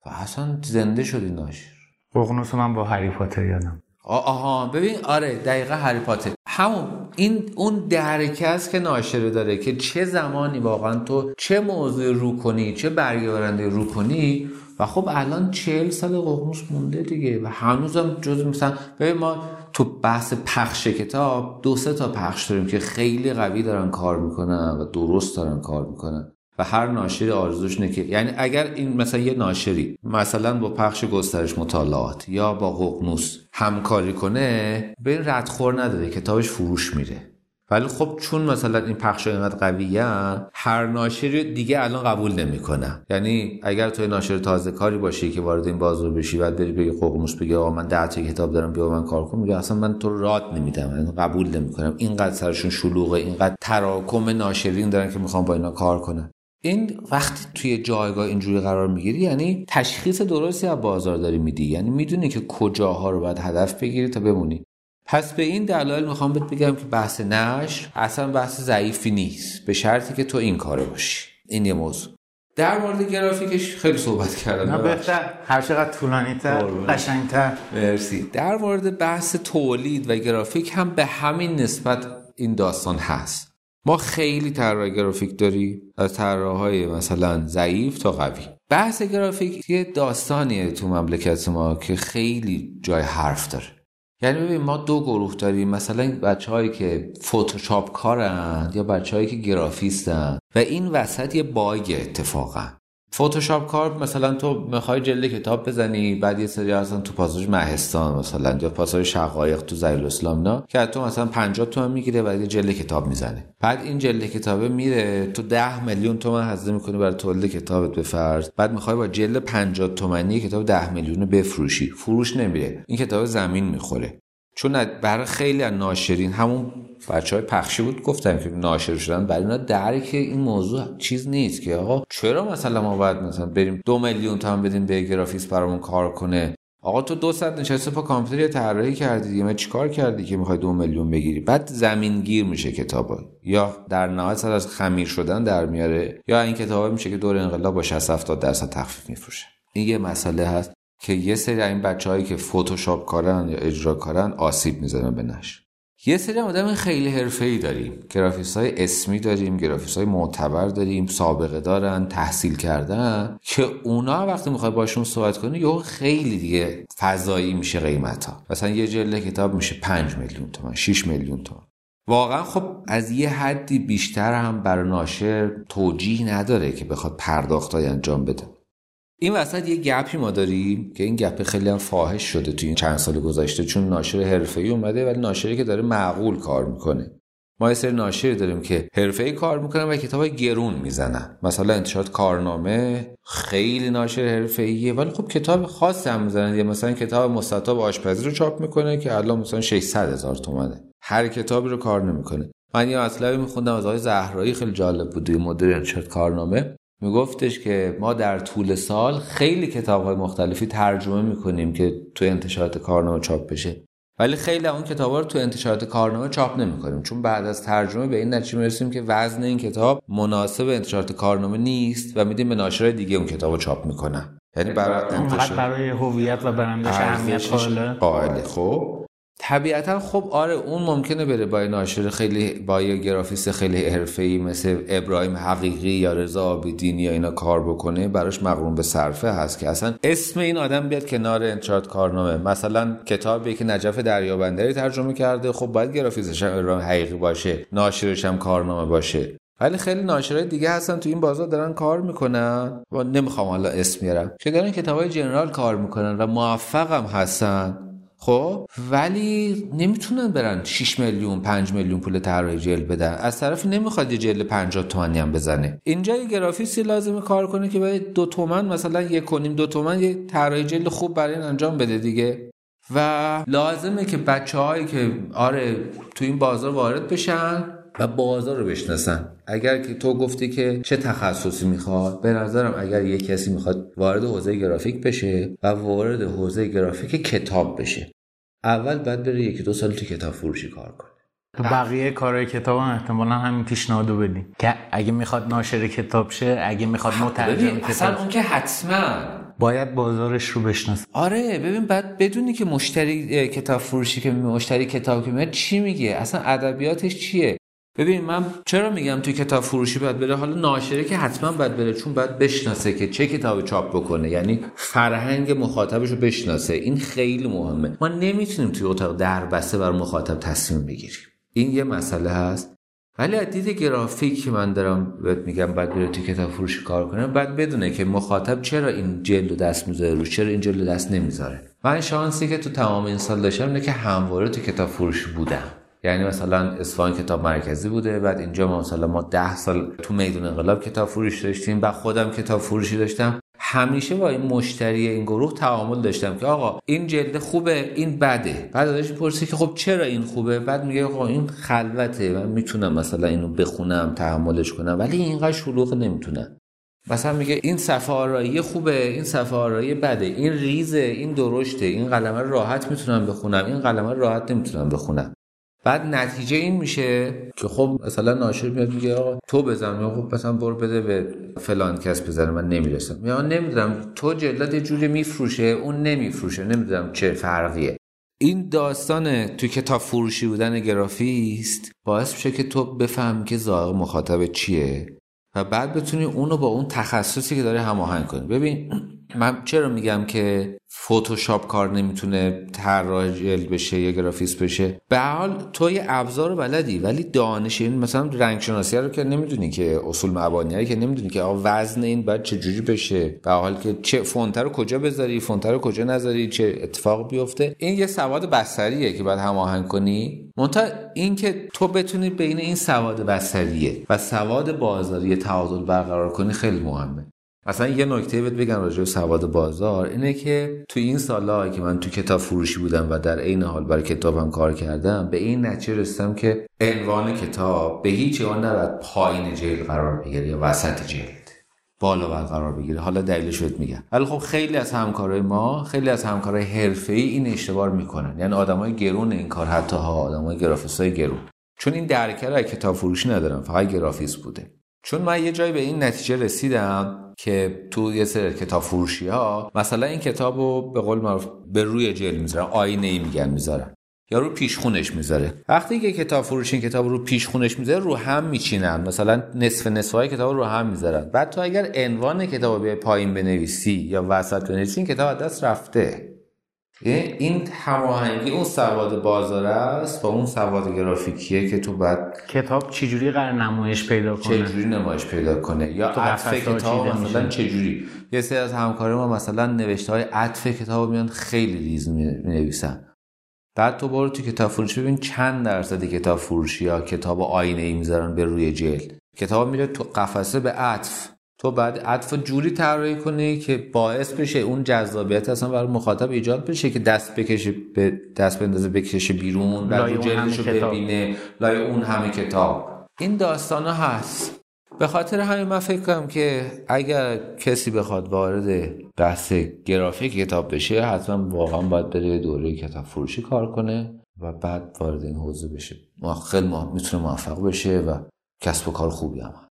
و اصلا زنده شد این ناشر ققنوس من با هری پاتر یادم. آها ببین آره دقیقه هری پاتر. همون این اون درکه است که ناشره داره که چه زمانی واقعا تو چه موضوع رو کنی چه برگه رو کنی و خب الان چهل سال ققنوس مونده دیگه و هنوزم جز مثلا ببین ما تو بحث پخش کتاب دو سه تا پخش داریم که خیلی قوی دارن کار می‌کنن و درست دارن کار می‌کنن و هر ناشری آرزوش نه که یعنی اگر این مثلا یه ناشری مثلا با پخش گسترش مطالعات یا با ققنوس همکاری کنه به این ردخور نداره کتابش فروش میره. ولی خب چون مثلا این پخش اینقدر قویه هر ناشری دیگه الان قبول نمی‌کنه. یعنی اگر تو ناشر تازه کاری باشی که وارد این بازار بشی بعد بری بگی ققنوس بگی آقا من 10 تا کتاب دارم بیا من کار کن میگه اصلا من تو رات نمیدم یعنی قبول نمی‌کنم. اینقدر سرشون شلوغه اینقدر تراکم ناشرین دارن که می‌خوام با اینا کار کنن. این وقتی توی جایگاه اینجوری قرار می‌گیری یعنی تشخیص درستی از بازار داری میدی. یعنی می‌دونی که کجاها رو باید هدف بگیری تا بمونی. پس به این دلایل می‌خوام بهت بگم که بحث نشر اصلا بحث ضعیفی نیست به شرطی که تو این کاره باشی. این یه موضوع. در مورد گرافیکش خیلی صحبت کردم. نه بهتر. هر چقدر طولانی تر قشنگتر. مرسی. در مورد بحث تولید و گرافیک هم به همین نسبت این داستان هست. ما خیلی طراح گرافیک داری از طراحهای مثلا ضعیف تا قوی. بحث گرافیک یه داستانیه تو مملکت ما که خیلی جای حرف داره. یعنی ببین ما دو گروه داریم. مثلا بچههایی که فتوشاپ کارن یا بچههایی که گرافیستن. و این وسط یه باگ اتفاقا. فتوشاپ کار مثلا تو می‌خوای جلد کتاب بزنی بعد یه سری اصلا تو پاساژ مهستان مثلا یا پاساژ شقایق تو زیل اسلام نه که تو مثلا 50 تومن می‌گیره بعد یه جلد کتاب می‌زنه. بعد این جلد کتابه میره تو 10 میلیون تومن هزینه می‌کنی برای تولید کتابت به فرض. بعد می‌خوای با جلد 50 تومنی کتاب 10 میلیون بفروشی. فروش نمیره. این کتاب زمین می‌خوره. چون برای خیلی از ناشرین همون بچه های پخشی بود گفتن که ناشر شدن برای اینا درک این موضوع چیز نیست که آقا چرا مثلا ما باید مثلا بریم دو میلیون تومن بدیم به گرافیس برامون کار کنه؟ آقا تو دو ساعت نشسته پا کامپیوتر طراحی کردی دیگه چیکار کردی که می‌خوای دو میلیون بگیری؟ بعد زمین گیر میشه کتاب یا در نهایت از خمیر شدن در میاره یا این کتاب میشه که دور انقلاب با 60 70 درصد تخفیف میفروشه. این یه مسئله هست. که یه سری این بچههایی که فتوشاپ کارن یا اجرا کارن آسیب می‌زنن به نش یه سری آدم خیلی حرفه‌ای داریم. گرافیس های اسمی داریم گرافیس های معتبر داریم سابقه دارن تحصیل کردن که اونا وقتی می‌خوای باشون صحبت کنی یه خیلی دیگه فضایی میشه قیمت ها مثلا یه جلد کتاب میشه 5 میلیون تومن 6 میلیون تومن واقعا خب از یه حدی بیشتر هم برای ناشر توجیه نداره که بخواد پرداختای انجام بده. این وسط یه گپی ما داریم که این گپ خیلی هم فاحش شده توی این چند سال گذشته چون ناشر حرفه‌ای اومده ولی ناشری که داره معقول کار می‌کنه. ما یه سری ناشری داریم که حرفه‌ای کار می‌کنن و کتاب گرون می‌زنن. مثلا انتشارات کارنامه خیلی ناشر حرفه‌ایه ولی خب کتاب خاص هم می‌زنن. یا مثلا کتاب مستطاب آشپزی رو چاپ می‌کنه که الان مثلا 600 هزار تومنه. هر کتابی رو کار نمی‌کنه. من یه مطلبی میخوندم از آقای زهرایی خیلی جالب بود توی مدیر انتشارات کارنامه. میگفتش که ما در طول سال خیلی کتاب های مختلفی ترجمه می‌کنیم که تو انتشارات کارنامه چاپ بشه. ولی خیلی اون کتاب رو تو انتشارات کارنامه چاپ نمی‌کنیم. چون بعد از ترجمه به این نتیجه می‌رسیم که وزن این کتاب مناسب انتشارات کارنامه نیست و میدیم به ناشرای دیگه اون کتاب رو چاپ می‌کنن. یعنی برای انتشار. برای هویت و برندش اهمیت قائله. خب؟ طبیعتا خب آره اون ممکنه بره با ناشر خیلی با یه گرافیست خیلی حرفه‌ای مثل ابراهیم حقیقی یا رضا آبیدینی یا اینا کار بکنه براش مقرون به صرفه هست که اصلا اسم این آدم بیاد کنار انتشارات کارنامه. مثلا کتابی که نجف دریابندری ترجمه کرده خب باید گرافیستش هم ابراهیم حقیقی باشه ناشرش هم کارنامه باشه. ولی خیلی ناشرای دیگه هستن تو این بازار دارن کار می‌کنن. و نمی‌خوام حالا اسم میارم که دارن کتابای جنرال کار می‌کنن و موفقم هستن. خب؟ ولی نمی‌تونن برن 6 میلیون 5 میلیون پول طراحی جل بدن. از طرف نمی‌خواد یه جل 50 تومانی هم بزنه. اینجا یه گرافیستی لازمه کار کنه که باید دو تومن مثلا یک کنیم دو تومن یه طراحی جل خوب برای این انجام بده دیگه. و لازمه که بچه هایی که آره تو این بازار وارد بشن و بازار رو بشناسن. اگر که تو گفتی که چه تخصصی می‌خواد به نظرم اگر یه کسی می‌خواد وارد حوزه گرافیک بشه و وارد حوزه گرافیک کتاب بشه. اول بعد بره یکی دو سال تو کتاب فروشی کار کنه تو بقیه کارهای کتاب هم احتمالا همین پیشنهادو بدیم که اگه می‌خواد ناشر کتاب شه اگه می‌خواد خب، مترجم کتاب اصلا اون که حتما. باید بازارش رو بشناسه آره ببین بعد بدونی که مشتری کتاب فروشی که مشتری کتاب که میاد چی میگه؟ اصلا ادبیاتش چیه؟ ببین من چرا میگم توی کتاب فروشی باید بره؟ حالا ناشره که حتما باید بره چون باید بشناسه که چه کتابی چاپ بکنه. یعنی فرهنگ مخاطبش رو بشناسه. این خیلی مهمه. ما نمی‌تونیم توی اتاق در بسته بر مخاطب تصمیم بگیریم. این یه مسئله هست. ولی از دید گرافیک من دارم بهت میگم باید بره توی کتاب فروشی کار کنه بعد بدونه که مخاطب چرا این جلد دست می‌ذاره رو چرا این جلد دست نمی‌ذاره. من شانسی که تو تمام این سال داشتم اینه که همواره تو کتاب فروشی بودم. یعنی مثلا اصفهان کتاب مرکزی بوده بعد اینجا ما مثلا ما ده سال تو میدون انقلاب کتاب فروش داشتیم بعد خودم کتاب فروشی داشتم. همیشه با این مشتری این گروه تعامل داشتم که آقا این جلد خوبه این بده. بعد ازش پرسی که خب چرا این خوبه؟ بعد میگه آقا این خلوته من می‌تونم مثلا اینو بخونم تحملش کنم. ولی اینقدر شلوغ نمی‌تونم مثلا میگه این صفحه آرایی خوبه این صفحه آرایی بده. این ریزه این درشته. این قلمه راحت می‌تونم بخونم. این قلمه راحت نمی‌تونم بخونم. بعد نتیجه این میشه که خب مثلا ناشر میاد میگه آقا تو بزن خب مثلا برو بده به فلان کس بزنه من نمی‌رسم. یا نمی‌دونم تو جلد یه جوری میفروشه اون نمیفروشه نمی‌دونم چه فرقیه. این داستان تو کتاب فروشی بودن گرافیست باعث میشه که تو بفهم که ذائقه مخاطب چیه و بعد بتونی اونو با اون تخصصی که داره هماهنگ کنی. ببین من چرا میگم که فتوشاپ کار نمی‌تونه طراح جلد بشه یا گرافیست بشه؟ به حال تو یه ابزار بلدی ولی دانش این مثلا رنگ شناسی رو که نمی‌دونی که اصول مبانی که نمی‌دونی که آقا وزن این باید چه جوری بشه؟ به حال که چه فونت رو کجا بذاری فونت رو کجا نذاری چه اتفاق بیفته؟ این یه سواد بصریه که باید هماهنگ کنی. این که تو بتونی بین این سواد بصریه و سواد بازاری تعادل برقرار کنی خیلی مهمه. اصلا یه نکته بهت بگم راجع به سواد بازار اینه که تو این سالها که من تو کتاب فروشی بودم و در عین حال برای کتابم کار کردم به این نتیجه رسیدم که عنوان کتاب به هیچ عنوان نباید پایین جلد قرار بگیره یا وسط جلد. بالا باید قرار بگیره. حالا دلیلش بهت میگم. ولی خب خیلی از همکارای ما خیلی از همکارای حرفه‌ای این اشتباه می‌کنن. یعنی آدمای گرون این کار حتی ها آدمای گرافیستای گرون. چون این درکه کتاب فروشی ندارم فقط گرافیست بوده. چون من یه جایی به این نتیجه رسیدم که تو یه سری کتاب فروشی ها مثلا این کتاب رو به قول معروف به روی جل می‌ذارن آینه ای میگن می‌ذارن. یا رو پیشخونش می‌ذاره. وقتی که کتاب فروش این کتاب رو پیشخونش می‌ذاره رو هم میچینن. مثلا نصف نصف های کتاب رو هم می‌ذارن. بعد تو اگر عنوان کتاب به پایین بنویسی یا وسط بنویسی این کتاب دست رفته. این هماهنگی اون سواد بازار است با اون سواد گرافیکیه که تو بعد کتاب چجوری قرار نمایش پیدا کنه؟ چجوری نمایش پیدا کنه؟ یا عطف کتاب مثلا چجوری؟ یه سری از همکار ما مثلا نوشته های عطف کتاب میان خیلی ریز می نویسن بعد تو برو تو کتاب فروشی ببین چند درصد کتاب فروشی یا کتاب آینه ای می‌ذارن به روی جلد. کتاب میره تو قفسه به عطف. تو بعد عطف جوری طراحی کنی که باعث بشه اون جذابیت اصلا برای مخاطب ایجاد بشه که دست بکشه به دست بندازه بکشه بیرون بعد رو جلدشو ببینه لای اون همه کتاب. این داستان ها هست. به خاطر همین من فکر کنم که اگر کسی بخواد وارد بحث گرافیک کتاب بشه حتما واقعا باید بره دوره کتاب فروشی کار کنه و بعد وارد این حوزه بشه. خیلی می‌تونه موفق بشه و کسب و کار خوبی هم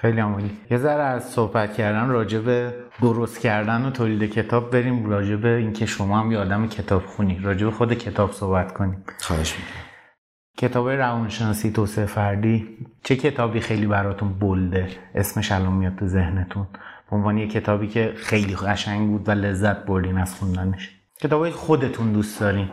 خیلی عمالی یه ذره از صحبت کردن راجع به درست کردن و تولید کتاب بریم راجع به اینکه شما هم یه آدم کتاب خونی. راجع به خود کتاب صحبت کنیم. خواهش می‌کنم. کتاب روانشناسی توسعه فردی. چه کتابی خیلی براتون بلده؟ اسمش الان میاد تو ذهنتون. به عنوان یه کتابی که خیلی قشنگ بود و لذت بردین از خوندنش. کتابای خودتون دوست دارین؟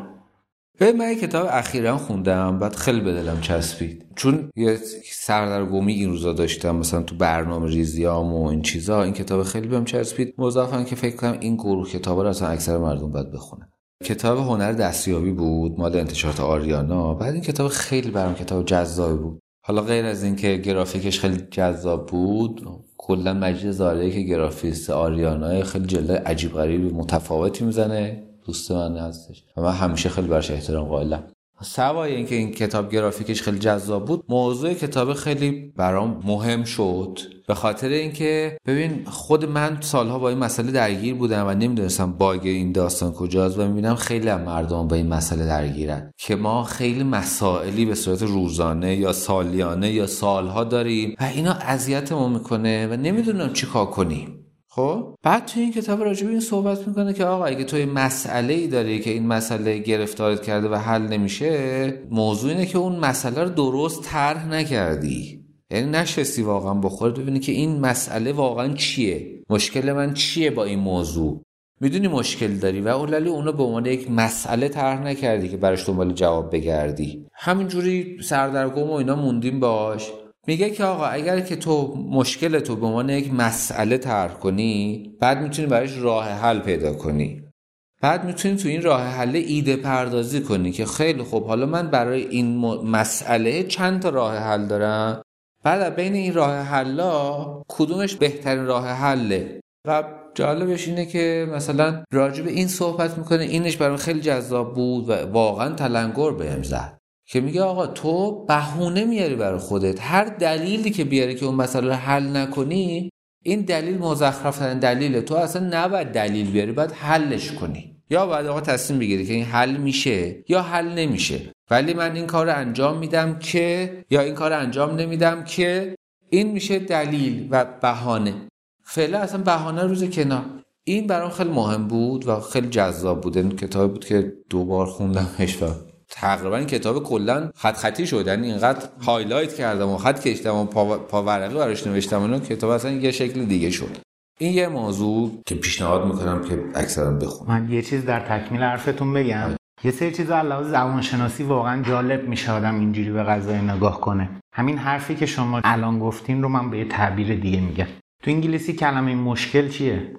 به من کتاب اخیرا خوندم بعد خیلی به دلم چسبید. چون یه سردرگمی این روزا داشتم مثلا تو برنامه ریزیام و این چیزا این کتاب خیلی بهم چسبید. مضافن که فکر کنم این گروه کتابا رو اصلا اکثر مردم باید بخونن کتاب هنر دستیابی بود مال انتشارات آریانا. بعد این کتاب خیلی برام کتاب جذابی بود. حالا غیر از اینکه گرافیکش خیلی جذاب بود کلا مجید زاره که گرافیست آریانا خیلی جلد عجیب غریب متفاوتی می‌زنه. دوست من هستش. و من همیشه خیلی برش احترام قائلم. سوای اینکه این کتاب گرافیکش خیلی جذاب بود موضوع کتاب خیلی برام مهم شد. به خاطر اینکه ببین خود من سالها با این مسئله درگیر بودم و نمی‌دونستم باگ این داستان کجاست و می‌بینم خیلی هم مردم با این مسئله درگیرن. که ما خیلی مسائلی به صورت روزانه یا سالیانه یا سالها داریم و اینا اذیتمون می‌کنه و نمی‌دونم چیکار کنیم. خب؟ بعد تو این کتاب راجع به این صحبت می‌کنه که آقا اگه تو مسئله ای داری که این مسئله گرفتارت کرده و حل نمیشه موضوع اینه که اون مسئله رو درست طرح نکردی. یعنی نشستی واقعا بخور ببینی که این مسئله واقعا چیه. مشکل من چیه با این موضوع؟ می‌دونی مشکل داری و اولالی اونو به عنوان یک مسئله طرح نکردی که براش دنبال جواب بگردی. همینجوری سردرگم و اینا موندیم باش. میگه که آقا اگر که تو مشکل تو به عنوان یک مسئله طرح کنی بعد می‌تونی براش راه حل پیدا کنی. بعد می‌تونی تو این راه حل ایده پردازی کنی که خیلی خوب حالا من برای این مسئله چند تا راه حل دارم؟ بعد بین این راه حلا کدومش بهترین راه حله؟ و جالبش اینه که مثلا راجع به این صحبت می‌کنه اینش برای خیلی جذاب بود و واقعا تلنگر بهم زد. که میگه آقا تو بهونه میاری برای خودت. هر دلیلی که بیاری که اون مسئله رو حل نکنی این دلیل مزخرف دلیله. تو اصلا نباید دلیل بیاری باید حلش کنی. یا باید آقا تصمیم بگیری که این حل میشه یا حل نمیشه. ولی من این کار رو انجام میدم که یا این کار رو انجام نمیدم که این میشه دلیل و بهانه. فعلا اصلا بهانه روز کنار. این برام خیلی مهم بود و خیلی جذاب بود. این کتابی بود که دوبار خوندمش و تقریبا کتاب کلا خط خطی شد. یعنی اینقدر highlight کردم و خط کشیدم و پاورقی براش نوشتم. اون کتاب اصلا یه شکل دیگه شد. این یه موضوع که پیشنهاد می‌کنم که اکثرا بخونن. من یه چیز در تکمیل حرفتون بگم. یه سری چیز علاوه زبان شناسی واقعا جالب میشه آدم اینجوری به قضایا نگاه کنه. همین حرفی که شما الان گفتین رو من به یه تعبیر دیگه میگم. تو انگلیسی کلمه مشکل چیه؟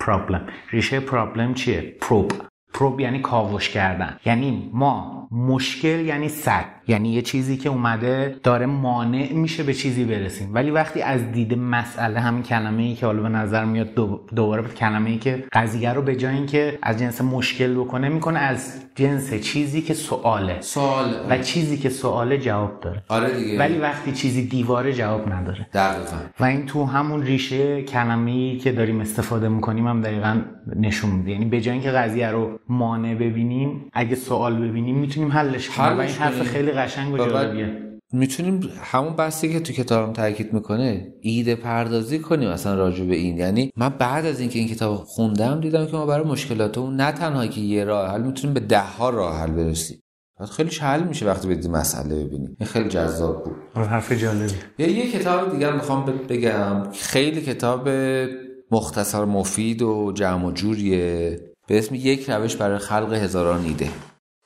problem ریشه problem چیه؟ prob پروب یعنی کاوش کردن. یعنی ما مشکل یعنی صد یعنی یه چیزی که اومده داره مانع میشه به چیزی برسیم. ولی وقتی از دید مسئله همین کلمه ای که حالا به نظر میاد دوباره به کلمه ای که قضیه رو به جای اینکه از جنس مشکل بکنه می‌کنه از جنس چیزی که سواله. سوال. و چیزی که سواله جواب داره. آره دیگه. ولی وقتی چیزی دیواره جواب نداره. دقیقا. و این تو همون ریشه کلمه ای که داریم استفاده می‌کنیم هم دقیقا نشون میده. یعنی به جای اینکه قضیه رو مانع ببینیم اگه سوال ببینیم می‌تونیم حلش کنیم. و این حرف خیلی قشنگ و جالبیه. می‌تونیم همون بحثی که تو کتابم تاکید می‌کنه ایده پردازی کنیم اصلا راجع به این. یعنی من بعد از اینکه این کتاب خوندم دیدم که ما برای مشکلات اون نه تنها که یه راه حل می‌تونیم به ده ها راه حل برسیم. بعد خیلی شهل میشه وقتی بدید مسئله ببینی. این خیلی جذاب بود. حرف جالبی. یه یه کتاب دیگر می‌خوام بگم. خیلی کتاب مختصر مفید و جمع و جوریه. به اسم یک روش برای خلق هزاران ایده.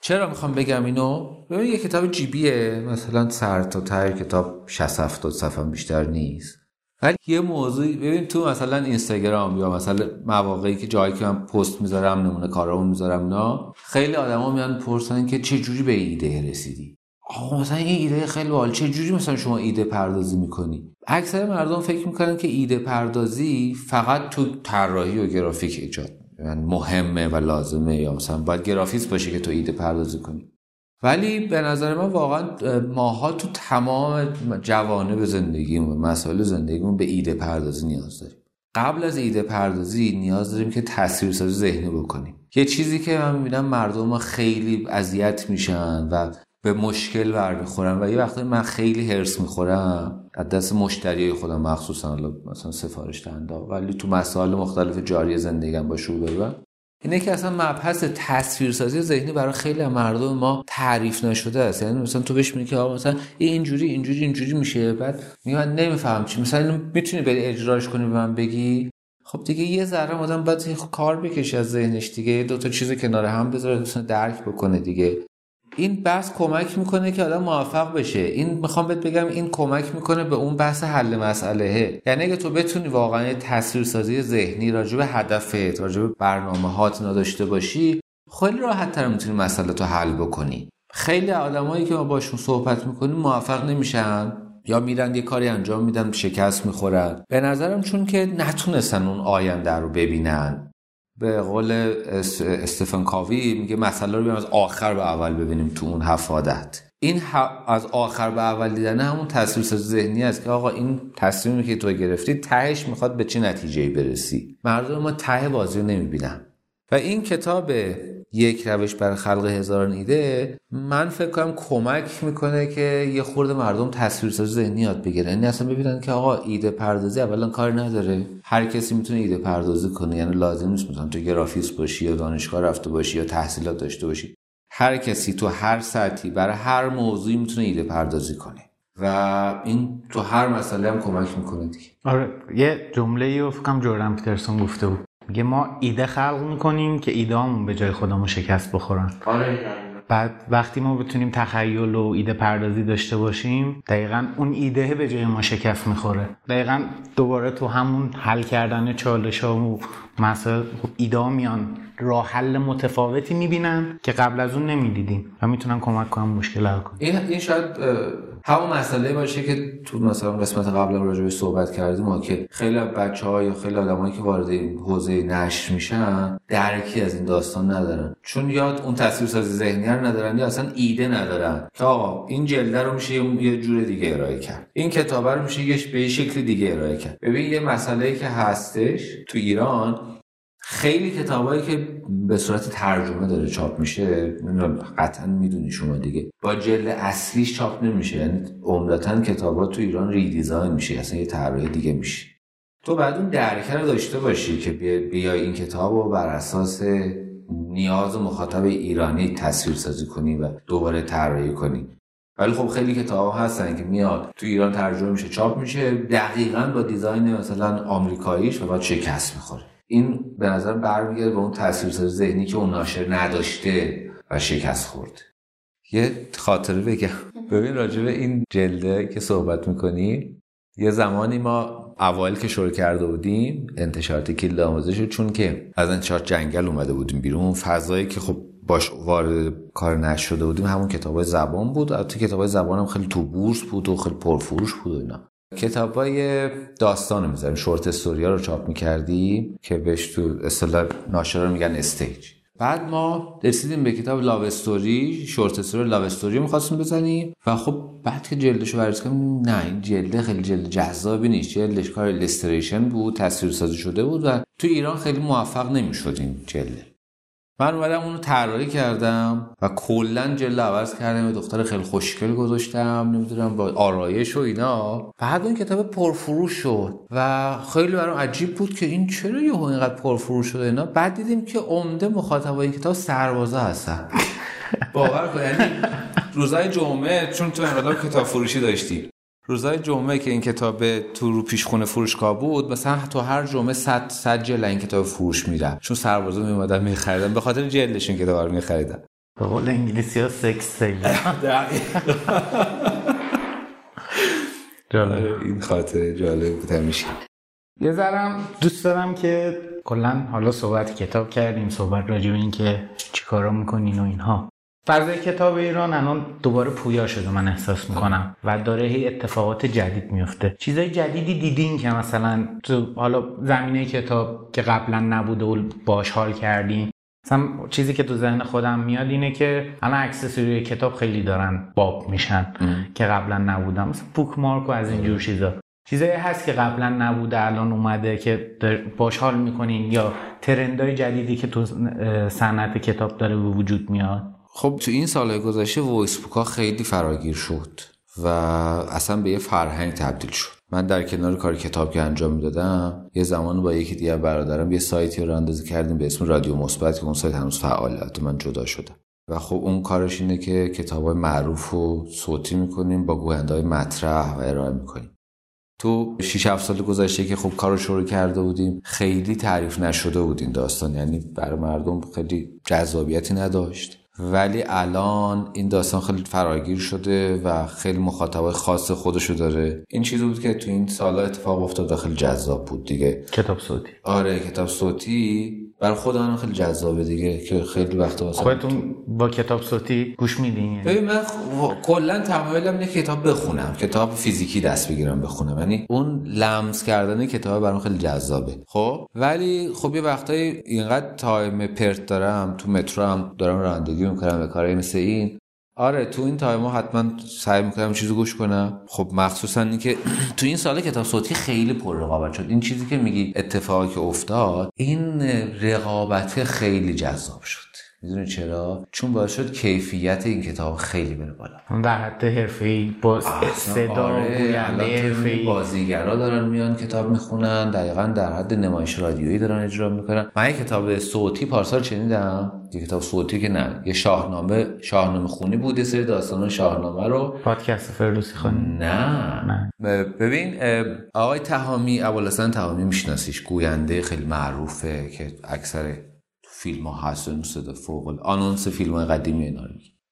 چرا می‌خوام بگم اینو؟ ببین یه کتاب جیبیه. مثلا سر تا ته کتاب 60 70 صفحه بیشتر نیست. ولی یه موضوعی ببین تو مثلا اینستاگرام یا مثلا مواقعی که جایی که من پست می‌ذارم نمونه کارامو می‌ذارم نه خیلی آدما میان پرسن که چه جوری به ایده رسیدی؟ آقا مثلا این ایده خیلی باحال. چه جوری مثلا شما ایده پردازی می‌کنی؟ اکثر مردم فکر می‌کنن که ایده پردازی فقط تو طراحی و گرافیک ایجاد. یعنی مهمه و لازمه یا مثلا باید گرافیست باشه که تو ایده پردازی کنی. ولی به نظر من واقعا ماها تو تمام جوانب زندگیمون مسائل زندگیمون به ایده پردازی نیاز داریم. قبل از ایده پردازی نیاز داریم که تصویرسازی ذهنی بکنیم. یه چیزی که من می‌بینم مردم خیلی اذیت میشن و به مشکل برمیخورن و یه وقتی من خیلی هرس می‌خورم از دست مشتری خودم مخصوصا مثلا سفارش دهنده ولی تو مسائل مختلف جاری زندگیم با شروع اینه که اصلا مبحث تصویرسازی ذهنی برای خیلی مردم ما تعریف نشده است. یعنی مثلا تو بهش میگی که مثلا اینجوری اینجوری اینجوری میشه بعد میگه من نمیفهم چی. مثلا می‌تونی بری اجراش کنی به من بگی؟ خب دیگه یه ذره آدم باید کار بکشه از ذهنش دیگه دو تا چیز کنار هم بذاره درک بکنه دیگه. این بحث کمک می‌کنه که آدم موفق بشه. این می‌خوام بهت بگم این کمک می‌کنه به اون بحث حل مسئله یعنی اگه تو بتونی واقعا تصویرسازی ذهنی راجع به هدفت راجع به برنامه هات نداشته باشی خیلی راحت تر می‌تونی مسئله تو حل بکنی. خیلی آدمایی که ما باشون صحبت می‌کنیم موفق نمیشن یا میرن یه کاری انجام میدن شکست می‌خورن. به نظرم چون که نتونستن اون آینده رو ببینن به قول استفن کاوی میگه مسئله رو بیام از آخر به اول ببینیم تو اون حفادت این از آخر به اول دیدن همون تصویر ذهنی است که آقا این تصمیمی که تو گرفتی تهش می‌خواد به چه نتیجه برسی. مردم ما ته بازی رو نمی‌بینن. و این کتاب یک روش برای خلق هزاران ایده من فکر کنم کمک می‌کنه که یه خورده مردم تصویرسازی ذهنی یاد بگیرن. یعنی اصلا ببینن که آقا ایده پردازی اولا کار نداره. هر کسی می‌تونه ایده پردازی کنه. یعنی لازم نیست مثلا تو گرافیست باشی یا دانشگاه رفته باشی یا تحصیلات داشته باشی. هر کسی تو هر سطحی برای هر موضوعی می‌تونه ایده پردازی کنه. و این تو هر مسئله هم کمک می‌کنه دیگه. آره. یه جمله ای فکرم جوردن پیترسون گفته بود. میگه ما ایده خلق می‌کنیم که ایده به جای خودمون شکست بخورن. آره بعد وقتی ما بتونیم تخیل و ایده پردازی داشته باشیم دقیقا اون ایده به جای ما شکست می‌خوره. دقیقا دوباره تو همون حل کردن چالش ها و مسائل ایده میان راه حل متفاوتی می‌بینن که قبل از اون نمی‌دیدیم و می‌تونن کمک کنن مشکل حل کنن. این این شاید همون مسئله باشه که تو مثلا قسمت قبل راجع به صحبت کردیم ما که خیلی بچه ها یا خیلی آدمایی که وارد این حوزه نشر میشن درکی از این داستان ندارن. چون یاد اون تصویر سازی ذهنی رو ندارن یا اصلا ایده ندارن که این جلده رو میشه یه جور دیگه ارائه کرد. این کتاب رو میشه یه به شکل دیگه ارائه کرد. ببین یه مسئله که هستش تو ایران خیلی کتابایی که به صورت ترجمه داره چاپ میشه قطعا می‌دونی شما دیگه. با جلد اصلیش چاپ نمیشه. یعنی عمدتا کتابا تو ایران ریدیزاین میشه. اصلا یه طراحی دیگه میشه. تو بعد اون درکه رو داشته باشی که بیای این کتاب رو بر اساس نیاز مخاطب ایرانی تصویر سازی کنی و دوباره طراحی کنی. ولی خب خیلی کتاب هستن که میاد تو ایران ترجمه میشه چاپ میشه. دقیقا با دیزاین مثلا آمریکاییش و بعد شکست می‌خوره. این به نظر برمیگرده به اون تاثیرسازی ذهنی که اون ناشر نداشته و شکست خورد. یه خاطره بگم. ببین راجع به این جلده که صحبت می‌کنی یه زمانی ما اوایل که شروع کرده بودیم انتشارات کلید آموزش چون که از انتشارات جنگل اومده بودیم بیرون فضایی که خب باش وارد کار نشده بودیم همون کتاب زبان بود. تو کتاب زبان هم خیلی تو بورس بود و خیلی پرفروش بود و اینا. کتاب های داستان می‌ذاریم. short story ا رو چاپ می‌کردی که بهش تو اصطلاح ناشرا میگن stage. بعد ما رسیدیم به کتاب love story short story love story می‌خواستیم بزنیم. و خب بعد که جلدش رو کردیم نه این جلده خیلی جلد جذابی نیست. جلدش کار illustration بود تصویر سازی شده بود و تو ایران خیلی موفق نمی‌شد این جلده من اومدم اونو طراحی کردم و کلا جلد عوض کردم یه دختر خیلی خوشگل گذاشتم نمی‌دونم با آرایش و اینا. بعد اون کتاب پرفروش شد و خیلی برام عجیب بود که این چرا یهو اینقدر پرفروش شده اینا؟ بعد دیدیم که عمده مخاطبای این کتاب سربازا هستن. باور کن یعنی روزای جمعه چون تو انقلاب کتاب فروشی داشتی. روزای جمعه که این کتاب تو رو پیشخونه فروشگاه بود مثلا تو هر جمعه 100 100 جلد این کتاب فروش میره چون سربازا میومدن میخریدن. به خاطر جلدش این کتاب رو میخریدن. به قول انگلیسی ها سکس جالب. این خاطر جالب بود همیشه یه ذرم دوست دارم که کلا حالا صحبت کتاب کردیم صحبت راجع به این که چیکارا می‌کنین و اینها. فضای کتاب ایران الان دوباره پویا شده من احساس می‌کنم و داره هی اتفاقات جدید میفته چیزای جدیدی دیدین که مثلا تو حالا زمینه کتاب که قبلا نبوده و باش حال کردین. مثلا چیزی که تو ذهن خودم میاد اینه که الان accessory کتاب خیلی دارن باب میشن که قبلا نبودن. مثلا bookmark و از اینجور چیزا. چیزایی هست که قبلا نبوده الان اومده که باش حال می‌کنین یا trend های جدیدی که تو صنعت کتاب داره به وجود میاد. خب تو این سالهای گذشته voice ها خیلی فراگیر شد و اصلا به یه فرهنگ تبدیل شد. من در کنار کار کتاب که انجام می‌دادم یه زمان با یکی دیگه برادرم یه سایتی راه اندازی کردیم به اسم رادیو مثبت که اون سایت هنوز فعاله تو من جدا شدم و خب اون کارش اینه که کتاب های معروف رو صوتی می‌کنیم با گوینده های مطرح و ارائه می‌کنیم. تو 6 7 سال گذشته که خب کارو شروع کرده بودیم خیلی تعریف نشده بود این داستان. یعنی برای مردم خیلی جذابیتی نداشت. ولی الان این داستان خیلی فراگیر شده و خیلی مخاطبای خاص خودشو داره. این چیزی بود که تو این سالا اتفاق افتاد خیلی جذاب بود دیگه. کتاب صوتی. آره کتاب صوتی. برای خودم خیلی جذابه دیگه که خیلی وقت واسه خودتون با کتاب صوتی گوش میدین؟ ببین من کلا تمایلم اینه کتاب بخونم کتاب فیزیکی دست بگیرم بخونم. یعنی اون لمس کردن کتاب برام خیلی جذابه. خب؟ ولی خب یه وقتایی اینقدر time پرت دارم تو مترو هم دارم رانندگی می‌کنم به کارهای مثل این. آره تو این time حتما سعی می‌کنم چیزو گوش کنم. خب مخصوصا اینکه تو این سال کتاب صوتی خیلی پر رقابت شد. این چیزی که میگی اتفاقی که افتاد این رقابت خیلی جذاب شد. می‌دونی چرا؟ چون باعث شد کیفیت این کتاب خیلی بره بالا. در حد حرفه‌ای با صدا آره بازیگرا دارن میان کتاب می‌خونن دقیقا در حد نمایش رادیویی دارن اجرا می‌کنن. من یه کتاب صوتی پارسال شنیدم. یه کتاب صوتی که نه یه شاهنامه شاهنامه خونی بود یه سری داستان شاهنامه رو. پادکست فردوسی خانی نه, نه. ببین آقای تهامی ابوالحسن تهامی میشناسیش. گوینده خیلی معروفه که اکثر فیلم ها هست صدا فوق آنونس فیلم های قدیمی اینا رو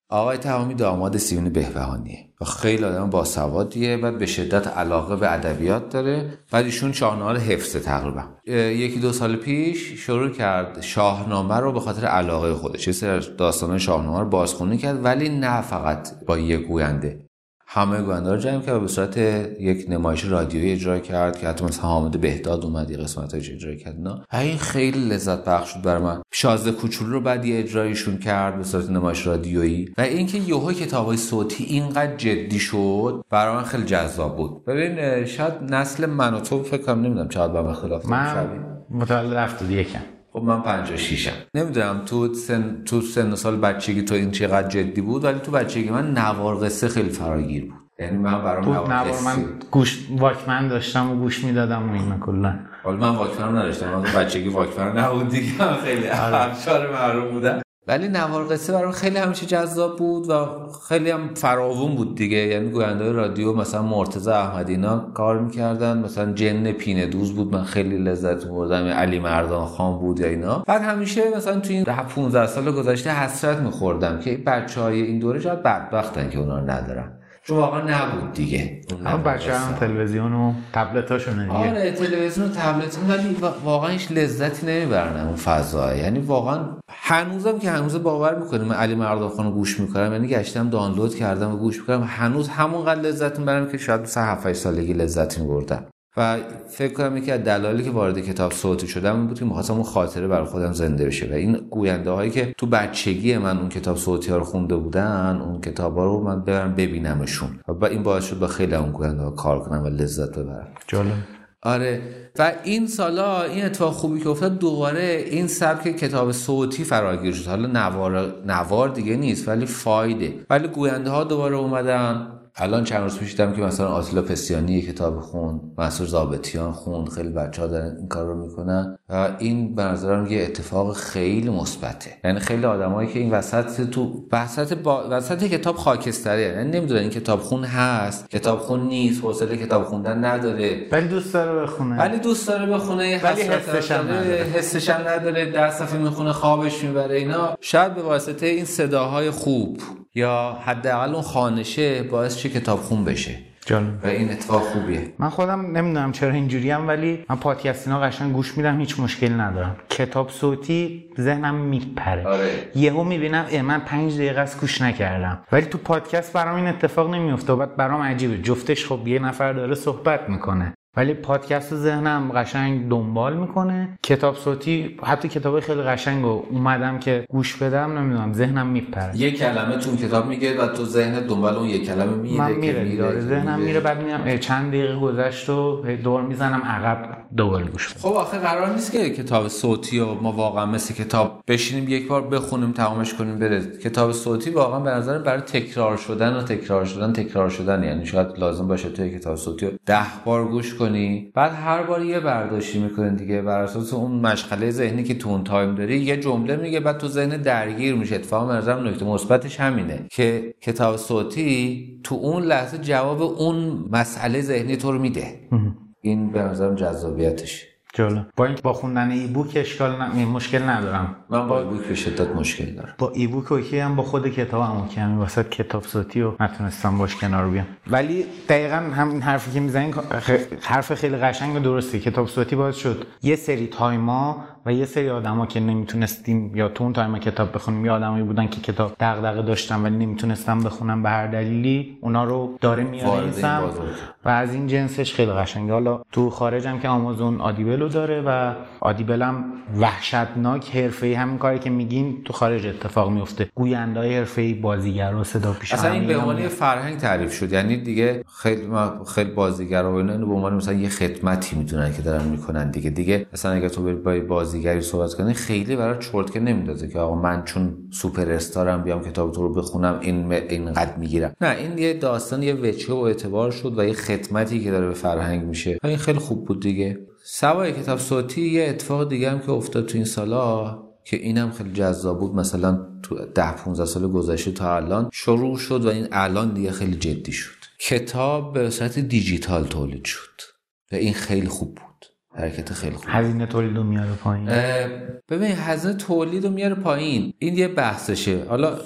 آقای تمامی داماد سیون بهبهانیه. و خیلی آدم باسوادیه و به شدت علاقه به ادبیات داره. بعد ایشون شاهنامه رو حفظه تقریبا. یکی دو سال پیش شروع کرد شاهنامه رو به خاطر علاقه خودش. یه سری داستان شاهنامه رو بازخونی کرد ولی نه فقط با یک گوینده. همه گوینده رو جمع کرد و به صورت یک نمایش رادیویی اجرا کرد که حتی مثلا حامد بهداد اومد یه قسمت اجرا کرد نه این خیلی لذت بخش شد برای من. شازده کوچولو رو بعد یه اجرایشون کرد به صورت نمایش رادیویی. و اینکه یهو کتابای صوتی اینقدر جدی شد برای من خیلی جذاب بود. ببین شاید نسل من و تو فکر کنم نمی‌دونم چقدر با من خلاف من متولد هفتاد یکم. خب من 56 ام نمی‌دونم تو سن تو سن سال بچگی تو این چقدر جدی بود ولی تو بچگی من نوار قصه خیلی فراگیر بود. یعنی من برام نوار من گوش واکمن داشتم و گوش می‌دادم و اینا کلا. حالا من واکمن نداشتم من بچگی واکمن نبود دیگه خیلی افشار معروف بودم. ولی نوار قصه برام خیلی همیشه جذاب بود و خیلی هم فراوون بود دیگه. یعنی گوینده رادیو مثلا مرتضی احمدی اینا کار می‌کردن. مثلا جن پینه دوز بود من خیلی لذت می‌بردم. علی مردان خان بود یا اینا. بعد همیشه مثلا تو این 15 سال گذشته حسرت میخوردم که بچهای این دوره شاید بدبختن که اونا رو ندارن. چون واقعا نبود دیگه. اما بچه هم تلویزیون و تبلت هاشونه دیگه آره تلویزیون و تبلت. ولی واقعا هیچ لذتی نمی‌برن اون فضا یعنی واقعا هنوزم که هنوز باور می‌کنیم من علی مردان رو گوش می‌کنم یعنی گشتم دانلود کردم و گوش می‌کنم هنوز همونقدر لذت می‌برم که شاید مثلا 7 سالگی لذت میبردم. و فکر کنم یکی از دلایلی که وارد کتاب صوتی شدم این بود که می‌خواستم اون خاطره برای خودم زنده بشه و این گوینده هایی که تو بچگی من اون کتاب صوتی ها رو خونده بودن اون کتاب ها رو من برم ببینمشون و این باعث شد با خیلی اون گوینده ها کار کنم و لذت ببرم. جالب. آره. و این سالا این اتفاق خوبی که افتاد دوباره این سبک کتاب صوتی فراگیر شد. حالا نوار نوار دیگه نیست ولی فایده. ولی گوینده ها دوباره اومدن. الان چند روز پیش دیدم که مثلا آتیلا پسیانی کتاب خون منصور زابتیان خون خیلی بچه ها دارن این کار رو می‌کنن و این به نظرم یه اتفاق خیلی مثبته. یعنی خیلی آدمایی که این وسط تو وسط با... وسط کتاب خاکستری یعنی نمی‌دونن این کتاب خون هست کتاب خون نیست حوصله کتاب خوندن نداره. ولی دوست داره بخونه. ولی دوست داره بخونه ولی حسش هم نداره. حسش هم نداره. در صفحه می‌خونه خوابش می‌بره اینا. شاید به واسطه این صداهای خوب یا حداقل اون خانشه باعث کتاب خون بشه. جالب و این اتفاق خوبیه. من خودم نمی‌دونم چرا اینجوری هم ولی من پادکست اینا قشنگ گوش میدم هیچ مشکلی ندارم. کتاب صوتی ذهنم میپره. آره. یهو می‌بینم اه من پنج دقیقه است گوش نکردم. ولی تو پادکست برام این اتفاق نمیفته و بعد برام عجیبه. جفتش خب یه نفر داره صحبت می‌کنه. ولی پادکست ذهنم قشنگ دنبال می‌کنه. کتاب صوتی حتی کتاب خیلی قشنگ رو اومدم که گوش بدم نمی‌دونم ذهنم میپره. یه کلمه تو کتاب میگه و تو ذهن دنبال اون یه کلمه میره من که میره میره ذهنم میره بعد میرم چند دقیقه گذشت و دور می‌زنم عقب دوباره گوش بدم خب آخه قرار نیست که کتاب صوتی و ما واقعا مثل کتاب بشینیم یک بار بخونیم تمامش کنیم بره. کتاب صوتی واقعا به نظر برای تکرار شدن و تکرار شدن تکرار شدن. یعنی شاید لازم باشه توی کتاب صوتی رو ده بار گوش کنی بعد هر بار یه برداشتی می‌کنی دیگه بر اساس اون مشغله ذهنی که تو اون تایم داری یه جمله میگه بعد تو ذهن درگیر میشه اتفاقا نظرم نکته مثبتش همینه که کتاب صوتی تو اون لحظه جواب اون مسئله ذهنی تو رو میده. این به نظرم جذابیتش جالب با این با خوندن ebook اشکال ن... مشکل ندارم. من با ebook به شدت مشکل دارم. با ebook okay ام با خود کتاب هم okay ام. واسه کتاب صوتی و نتونستم باش کنار بیام. ولی دقیقا همین حرفی که می‌زنین حرف خیلی قشنگ و درسته. کتاب صوتی باعث شد یه سری time ا و یه سری آدما که نمی‌تونستیم یا تو اون time کتاب بخونیم یا آدمایی بودن که کتاب دغدغه داشتن ولی نمی‌تونستن بخونن به هر دلیلی اونا رو داره این بازار و از این جنسش خیلی قشنگه. حالا تو خارج هم که آمازون آدیبل رو داره و آدیبل هم وحشتناک حرفه‌ای همین کاری که میگین تو خارج اتفاق میفته گویندای حرفه‌ای بازیگرا صدا پیش اصلا این به عنوان فرهنگ تعریف شد. یعنی دیگه خیلی خیلی بازیگرا و اینا به عنوان مثلا یه خدمتی می‌دونن که دارن می‌کنن دیگه. دیگه مثلا اگه تو بری با یه بازیگری صحبت کنی خیلی برای چرتکه نمیندازه که آقا من چون سوپر استارم بیام کتاب تو رو بخونم این اینقدر می‌گیرم. نه این یه داستان یه وچه و اعتبار شد و یه خدمتی که داره به فرهنگ میشه. و این خیلی خوب بود دیگه. سوای کتاب صوتی یه اتفاق دیگه هم که افتاد تو این سالا که اینم خیلی جذاب بود. مثلا تو ده 15 سال گذشته تا الان شروع شد و این الان دیگه خیلی جدی شد. کتاب به صورت دیجیتال تولید شد و این خیلی خوب بود. حرکت خیلی خوب هزینه تولید رو میاره پایین. ببین هزینه تولید رو میاره پایین. این یه بحثشه. حالا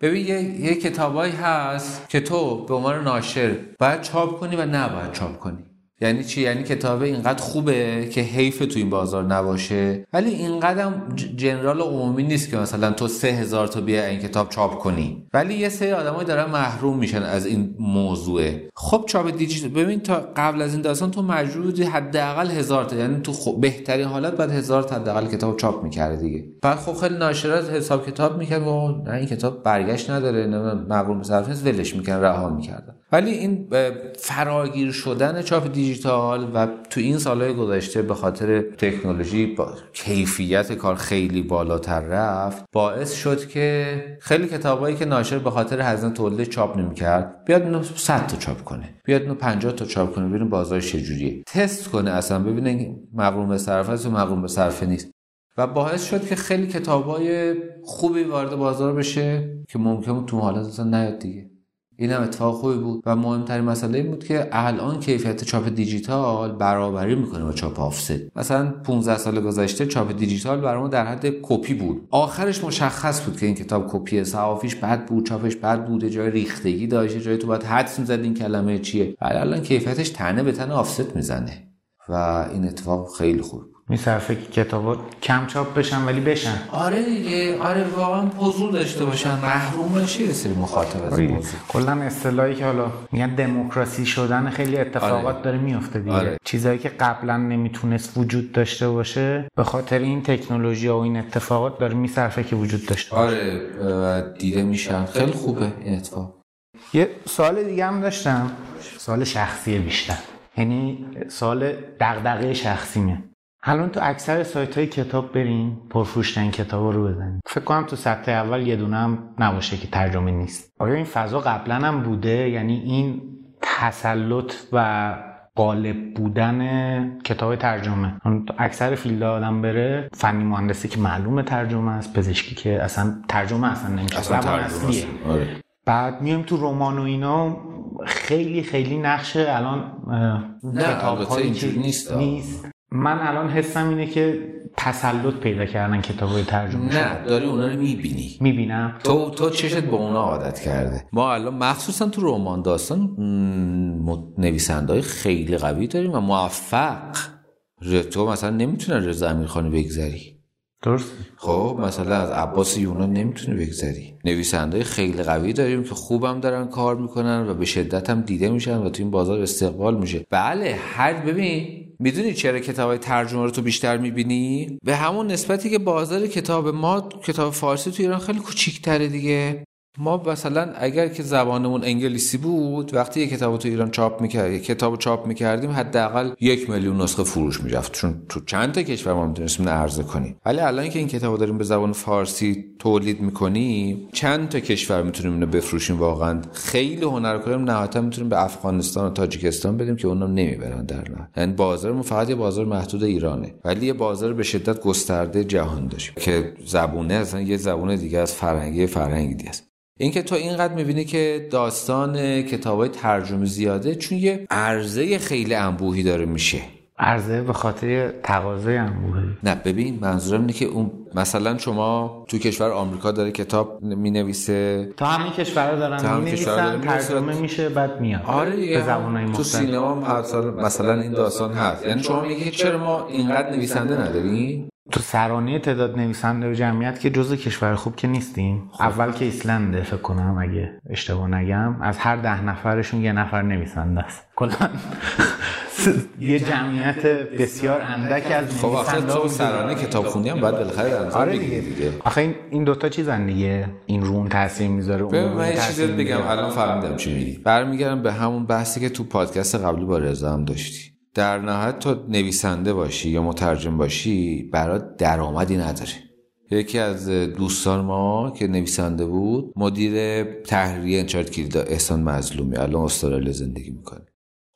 ببین یه, یه کتابایی هست که تو به عنوان ناشر باید چاپ کنی و نباید چاپ کنی. یعنی چی؟ یعنی کتاب اینقدر خوبه که حیف تو این بازار نباشه. ولی اینقدر جنرال عمومی نیست که مثلا تو سه هزار تا بیا این کتاب چاپ کنی. ولی یه سری آدمایی دارن محروم میشن از این موضوعه. خب چاپ دیجیتال ببین تا قبل از این داستان تو مجبور حداقل هزار تا یعنی تو خب بهترین حالت بعد هزار تا حداقل کتاب چاپ می‌کرده دیگه. بعد خب خیلی ناشرات حساب کتاب می‌کرد و نه این کتاب برگشت نداره مقروم به صرف ولش می‌کردن رها می‌کردن ولی این فراگیر شدن چاپ دیجیتال و تو این سالهای گذشته به خاطر تکنولوژی با کیفیت کار خیلی بالاتر رفت باعث شد که خیلی کتابایی که ناشر به خاطر هزینه تولید چاپ نمی‌کرد بیاد اینو 100 تا چاپ کنه بیاد اینو 50 تا چاپ کنه ببینه بازارش چجوریه. تست کنه اصلا ببینه مقرون به صرفه است و مقرون به صرفه نیست. و باعث شد که خیلی کتابای خوبی وارد بازار بشه که ممکن تو حالت اصلا نیاد دیگه. این هم اتفاق خوبی بود. و مهمترین مسئله این بود که الان کیفیت چاپ دیجیتال برابری می‌کنه با چاپ offset. مثلا 15 سال گذشته چاپ دیجیتال برامون در حد کپی بود. آخرش مشخص بود که این کتاب کپی صحافیش بد بود چاپش بد بود جا ریختگی داشت جای تو باید حدس می‌زد این کلمه چیه. ولی الان کیفیتش تنه به تنه آفست می‌زنه. و این اتفاق خیلی خوب میصرفه که کتابا کم چاپ بشن ولی بشن. آره دیگه آره واقعا حضور داشته باشن. محروم نشه یه سری مخاطب از این موضوع کلا اصطلاحی که حالا میگن دموکراسی شدن خیلی اتفاقات آره. داره میفته دیگه. آره. چیزایی که قبلا نمی‌تونست وجود داشته باشه به خاطر این تکنولوژی و این اتفاقات داره میصرفه که وجود داشته باشه. آره دیده میشن. خیلی خوبه این اتفاق. یه سوال دیگه هم داشتم. سوال شخصی بیشتر. یعنی سوال دغدغه شخصیمه الان تو اکثر سایت های کتاب برین پرفروشترین کتاب رو بزنین فکر کنم تو سطح اول یه دونه هم نباشه که ترجمه نیست آیا این فضا قبلا هم بوده یعنی این تسلط و غالب بودن کتاب ترجمه اکثر فیلد آدم بره فنی مهندسی که معلومه ترجمه است پزشکی که اصلا ترجمه اصلا نمیشه اصلا ترجمه. آره. بعد میایم تو رمان و اینا خیلی خیلی نقشه الان کتاب اینجوری نیست. نیست من الان حسم اینه که تسلط پیدا کردن کتاب های ترجمه نه داری اونا رو می‌بینی. می‌بینم. تو تو چشت با اونا عادت کرده. ما الان مخصوصا تو رمان داستان نویسنده های خیلی قوی داریم و موفق. تو مثلا نمی‌تونه رضا امیرخانی بگذری. درست خب مثلا از عباس یونان نمی‌تونی بگذری. نویسنده خیلی قوی داریم که خوبم دارن کار می‌کنن و به شدت هم دیده میشن و تو این بازار استقبال میشه. بله هر ببین می‌دونی چرا کتاب های ترجمه رو تو بیشتر می‌بینی؟ به همون نسبتی که بازار کتاب ما کتاب فارسی تو ایران خیلی کوچیک‌تره دیگه. ما مثلا اگر که زبانمون انگلیسی بود وقتی یه کتاب تو ایران چاپ می‌کرد کتاب چاپ می‌کردیم حداقل یک میلیون نسخه فروش می‌رفت. چون تو چند تا کشور ما می‌تونستیم عرضه کنیم. ولی الان که این کتاب داریم به زبان فارسی تولید می‌کنیم چند تا کشور می‌تونیم اینو بفروشیم واقعا. خیلی هنرکاریم نهایتا می‌تونیم به افغانستان و تاجیکستان بدیم که اونا نمی‌برن در نه یعنی بازارمون فقط یه بازار محدود ایرانه. ولی یه بازار به شدت گسترده جهان داشت که زبونه اصلا یه زبون دیگه از فرهنگی فرهنگی است. اینکه تو اینقدر می‌بینی که داستان کتاب های ترجمه زیاده چون یه عرضه خیلی انبوهی داره میشه. عرضه به خاطر تقاضای انبوهی. نه ببین منظورم اینه که اون مثلا شما تو کشور آمریکا داره کتاب می‌نویسه. تا همین کشورها تا دارن می‌نویسن دارن ترجمه. میشه بعد میاد آره به زبانهای تو مختلف. سینما هم مثلا- مثلا این داستان هست. یعنی شما میگی چرا ما اینقدر نویسنده نداریم؟ تو سرانه تعداد نویسنده و جمعیت که جزو کشور خوب که نیستیم. اول که ایسلنده فکر کنم اگه اشتباه نگم از هر ده نفرشون یه نفر نویسنده است. کلا یه جمعیت بسیار اندک از خب آخه تو سرانه کتابخونی هم باید بالاخره در نظر آره دیگه. آخه این این دوتا چیزن دیگه. این رون تاثیر می‌ذاره اون من یه چیزی بگم. الان فهمیدم چی میگی. برمیگردم به همون بحثی که تو پادکست قبلی با رضا هم داشتی. در نهایت تو نویسنده باشی یا مترجم باشی برات درآمدی نداره. یکی از دوستان ما که نویسنده بود مدیر تحریریه انچارت کلیدا احسان مظلومی. الان استرالیا زندگی می‌کنه.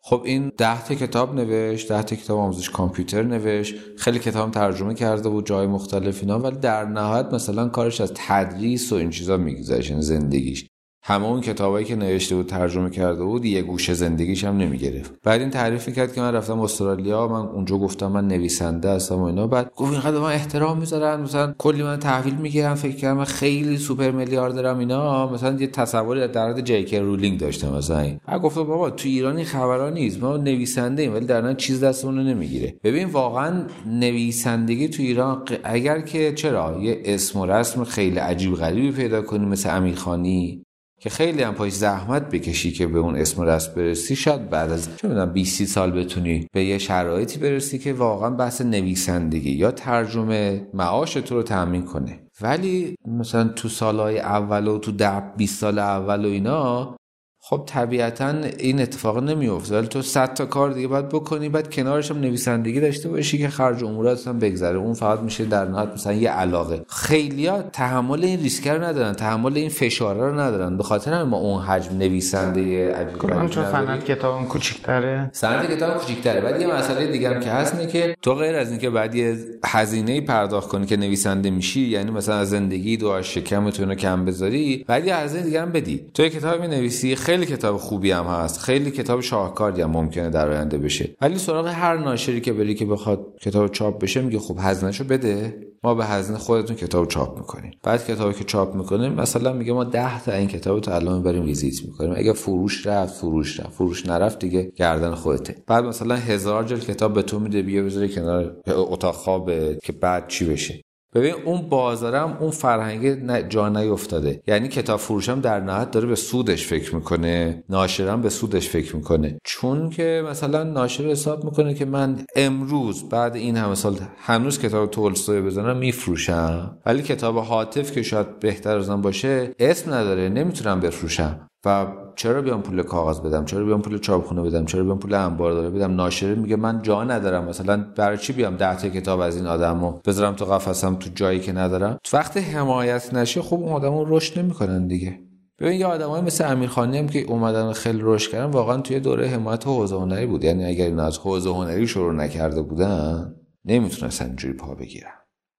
خب این ده تا کتاب نوشت ده تا کتاب آموزش کامپیوتر نوشت. خیلی کتاب ترجمه کرده بود جای مختلف اینا. ولی در نهایت مثلا کارش از تدریس و این چیزا میگذشت یعنی زندگیش. همه اون کتابایی که نوشته بود ترجمه کرده بود یه گوشه زندگیش هم نمی‌گرفت. بعد این تعریف کرد که من رفتم استرالیا من اونجا گفتم من نویسنده هستم و اینا. بعد گفت اینقدر من احترام می‌ذارن مثلا کلی من تحویل می‌گیرن فکر کردم من خیلی سوپر میلیاردرم اینا. مثلا یه تصوری در مورد جیکی رولینگ داشتم مثلا این. بعد گفتم بابا تو ایران این خبرا نیست ما نویسنده ایم ولی در چیز دستمون نمی‌گیره. ببین واقعا نویسندگی تو ایران اگر که چرا یه اسم و رسم خیلی عجیب غریبی پیدا کنی مثل امیرخانی که خیلی هم پایش زحمت بکشی که به اون اسم و رسم برسی شاید بعد از چه می‌دونم 20 سال بتونی به یه شرایطی برسی که واقعا بحث نویسندگی یا ترجمه معاش تو رو تأمین کنه. ولی مثلا تو سالهای اول و تو ده 20 سال اول و اینا خب طبیعتا این اتفاق نمیفته ولی تو صد تا کار دیگه باید بکنی بعد کنارش هم نویسندگی داشته باشی که خرج امورات هم بگذره. اون فقط میشه در نهایت مثلا یه علاقه. خیلیا تحمل این ریسک رو ندارن تحمل این فشار رو ندارن. به خاطر همین ما اون حجم نویسنده عجیب غریبی چون. فنت کتابم کوچیک‌تره. سند کتاب کوچیک‌تره. بعد یه مسئله دیگه هم که هست اینه که تو غیر از اینکه بعد یه هزینه پرداخت کنی که نویسنده میشی یعنی مثلا از زندگی دو از شکمتون رو کم بذاری بعد یه هزینه دیگه هم بدی. تو کتاب می‌نویسی خیلی کتاب خوبی هم هست. خیلی کتاب شاهکاری هم ممکنه در آینده بشه. ولی سراغ هر ناشری که بری که بخواد کتاب چاپ بشه میگه خب هزینهشو بده. ما به هزینه خودتون کتاب چاپ می‌کنیم. بعد کتابی که چاپ می‌کنیم مثلا میگه ما 10 تا این کتاب تو الان می‌بریم ویزیت می‌کنیم. اگه فروش رفت فروش رفت. فروش نرفت دیگه گردن خودته. بعد مثلا هزار جلد کتاب به تو میده بیا بذاری کنار اتاق خوابه که بعد چی بشه. ببین اون بازارم اون فرهنگ جا نیفتاده. یعنی کتاب فروشم در نهایت داره به سودش فکر می‌کنه. ناشرم به سودش فکر می‌کنه. چون که مثلا ناشر حساب می‌کنه که من امروز بعد این همه سال هنوز کتاب تولستوی بزنم میفروشم. ولی کتاب حاطف که شاید بهتر از من باشه اسم نداره. نمی‌تونم بفروشم. و چرا بیام پول کاغذ بدم؟ چرا بیام پول چاپخونه بدم؟ چرا بیام پول انباردار بدم؟ ناشره میگه من جا ندارم. مثلا برای چی بیام ده تا کتاب از این آدمو بذارم تو قفسم تو جایی که ندارم؟ تو وقت حمایت نشه خب اون آدمو رشد نمی‌کنن دیگه. ببین یه آدمای مثل امیرخانی هم که اومدن خیلی رشد کردن واقعا توی دوره حمایت حوزه هنری بود. یعنی اگر اینا از حوزه هنری شروع نکرده بودن نمی‌تونستن اینجوری پا بگیرن.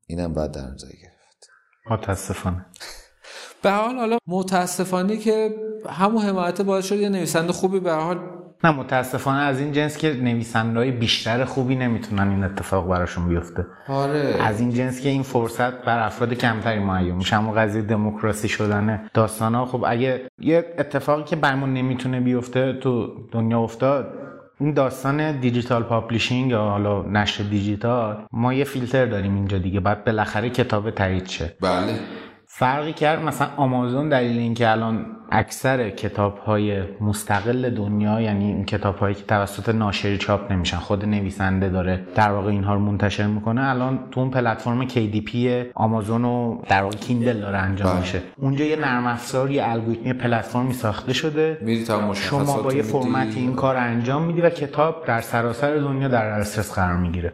اینم بعد در نظر گرفت. متاسفانه. به حال حالا متاسفانه که همون حمایت باعث شد یه نویسنده خوبی به حال نه متاسفانه از این جنس که نویسنده بیشتر خوبی نمی‌تونن این اتفاق براشون بیفته. آره. از این جنس که این فرصت بر افراد کمتری معین میشه. همون قضیه دموکراسی شدن داستان ها خب اگه یه اتفاقی که برمون نمی‌تونه بیفته تو دنیا افتاد این داستان digital publishing یا حالا نشر دیجیتال ما یه فیلتر داریم اینجا دیگه. بعد بالاخره کتاب تایید شه. بله. فرقی کرد مثلا آمازون دلیل اینکه الان اکثر کتاب های مستقل دنیا یعنی این کتاب هایی که توسط ناشری چاپ نمیشن خود نویسنده داره در واقع اینها رو منتشر می‌کنه الان تو اون پلتفرم KDP آمازون و در واقع کیندل داره انجام بله. میشه اونجا یه نرم افزار یه الگوریتم پلتفرمی ساخته شده شما با یه. فرمتی این کار انجام میدی و کتاب در سراسر دنیا در دسترس قرار می‌گیره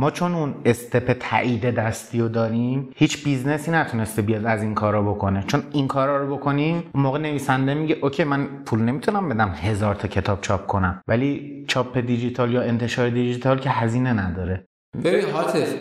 ما چون اون step تایید دستی رو داریم هیچ business ی نتونسته بیاد از این کارا بکنه. چون این کارا رو بکنیم اون موقع نویسنده میگه OK من پول نمی‌تونم بدم هزار تا کتاب چاپ کنم. ولی چاپ دیجیتال یا انتشار دیجیتال که هزینه نداره. ببین حاطف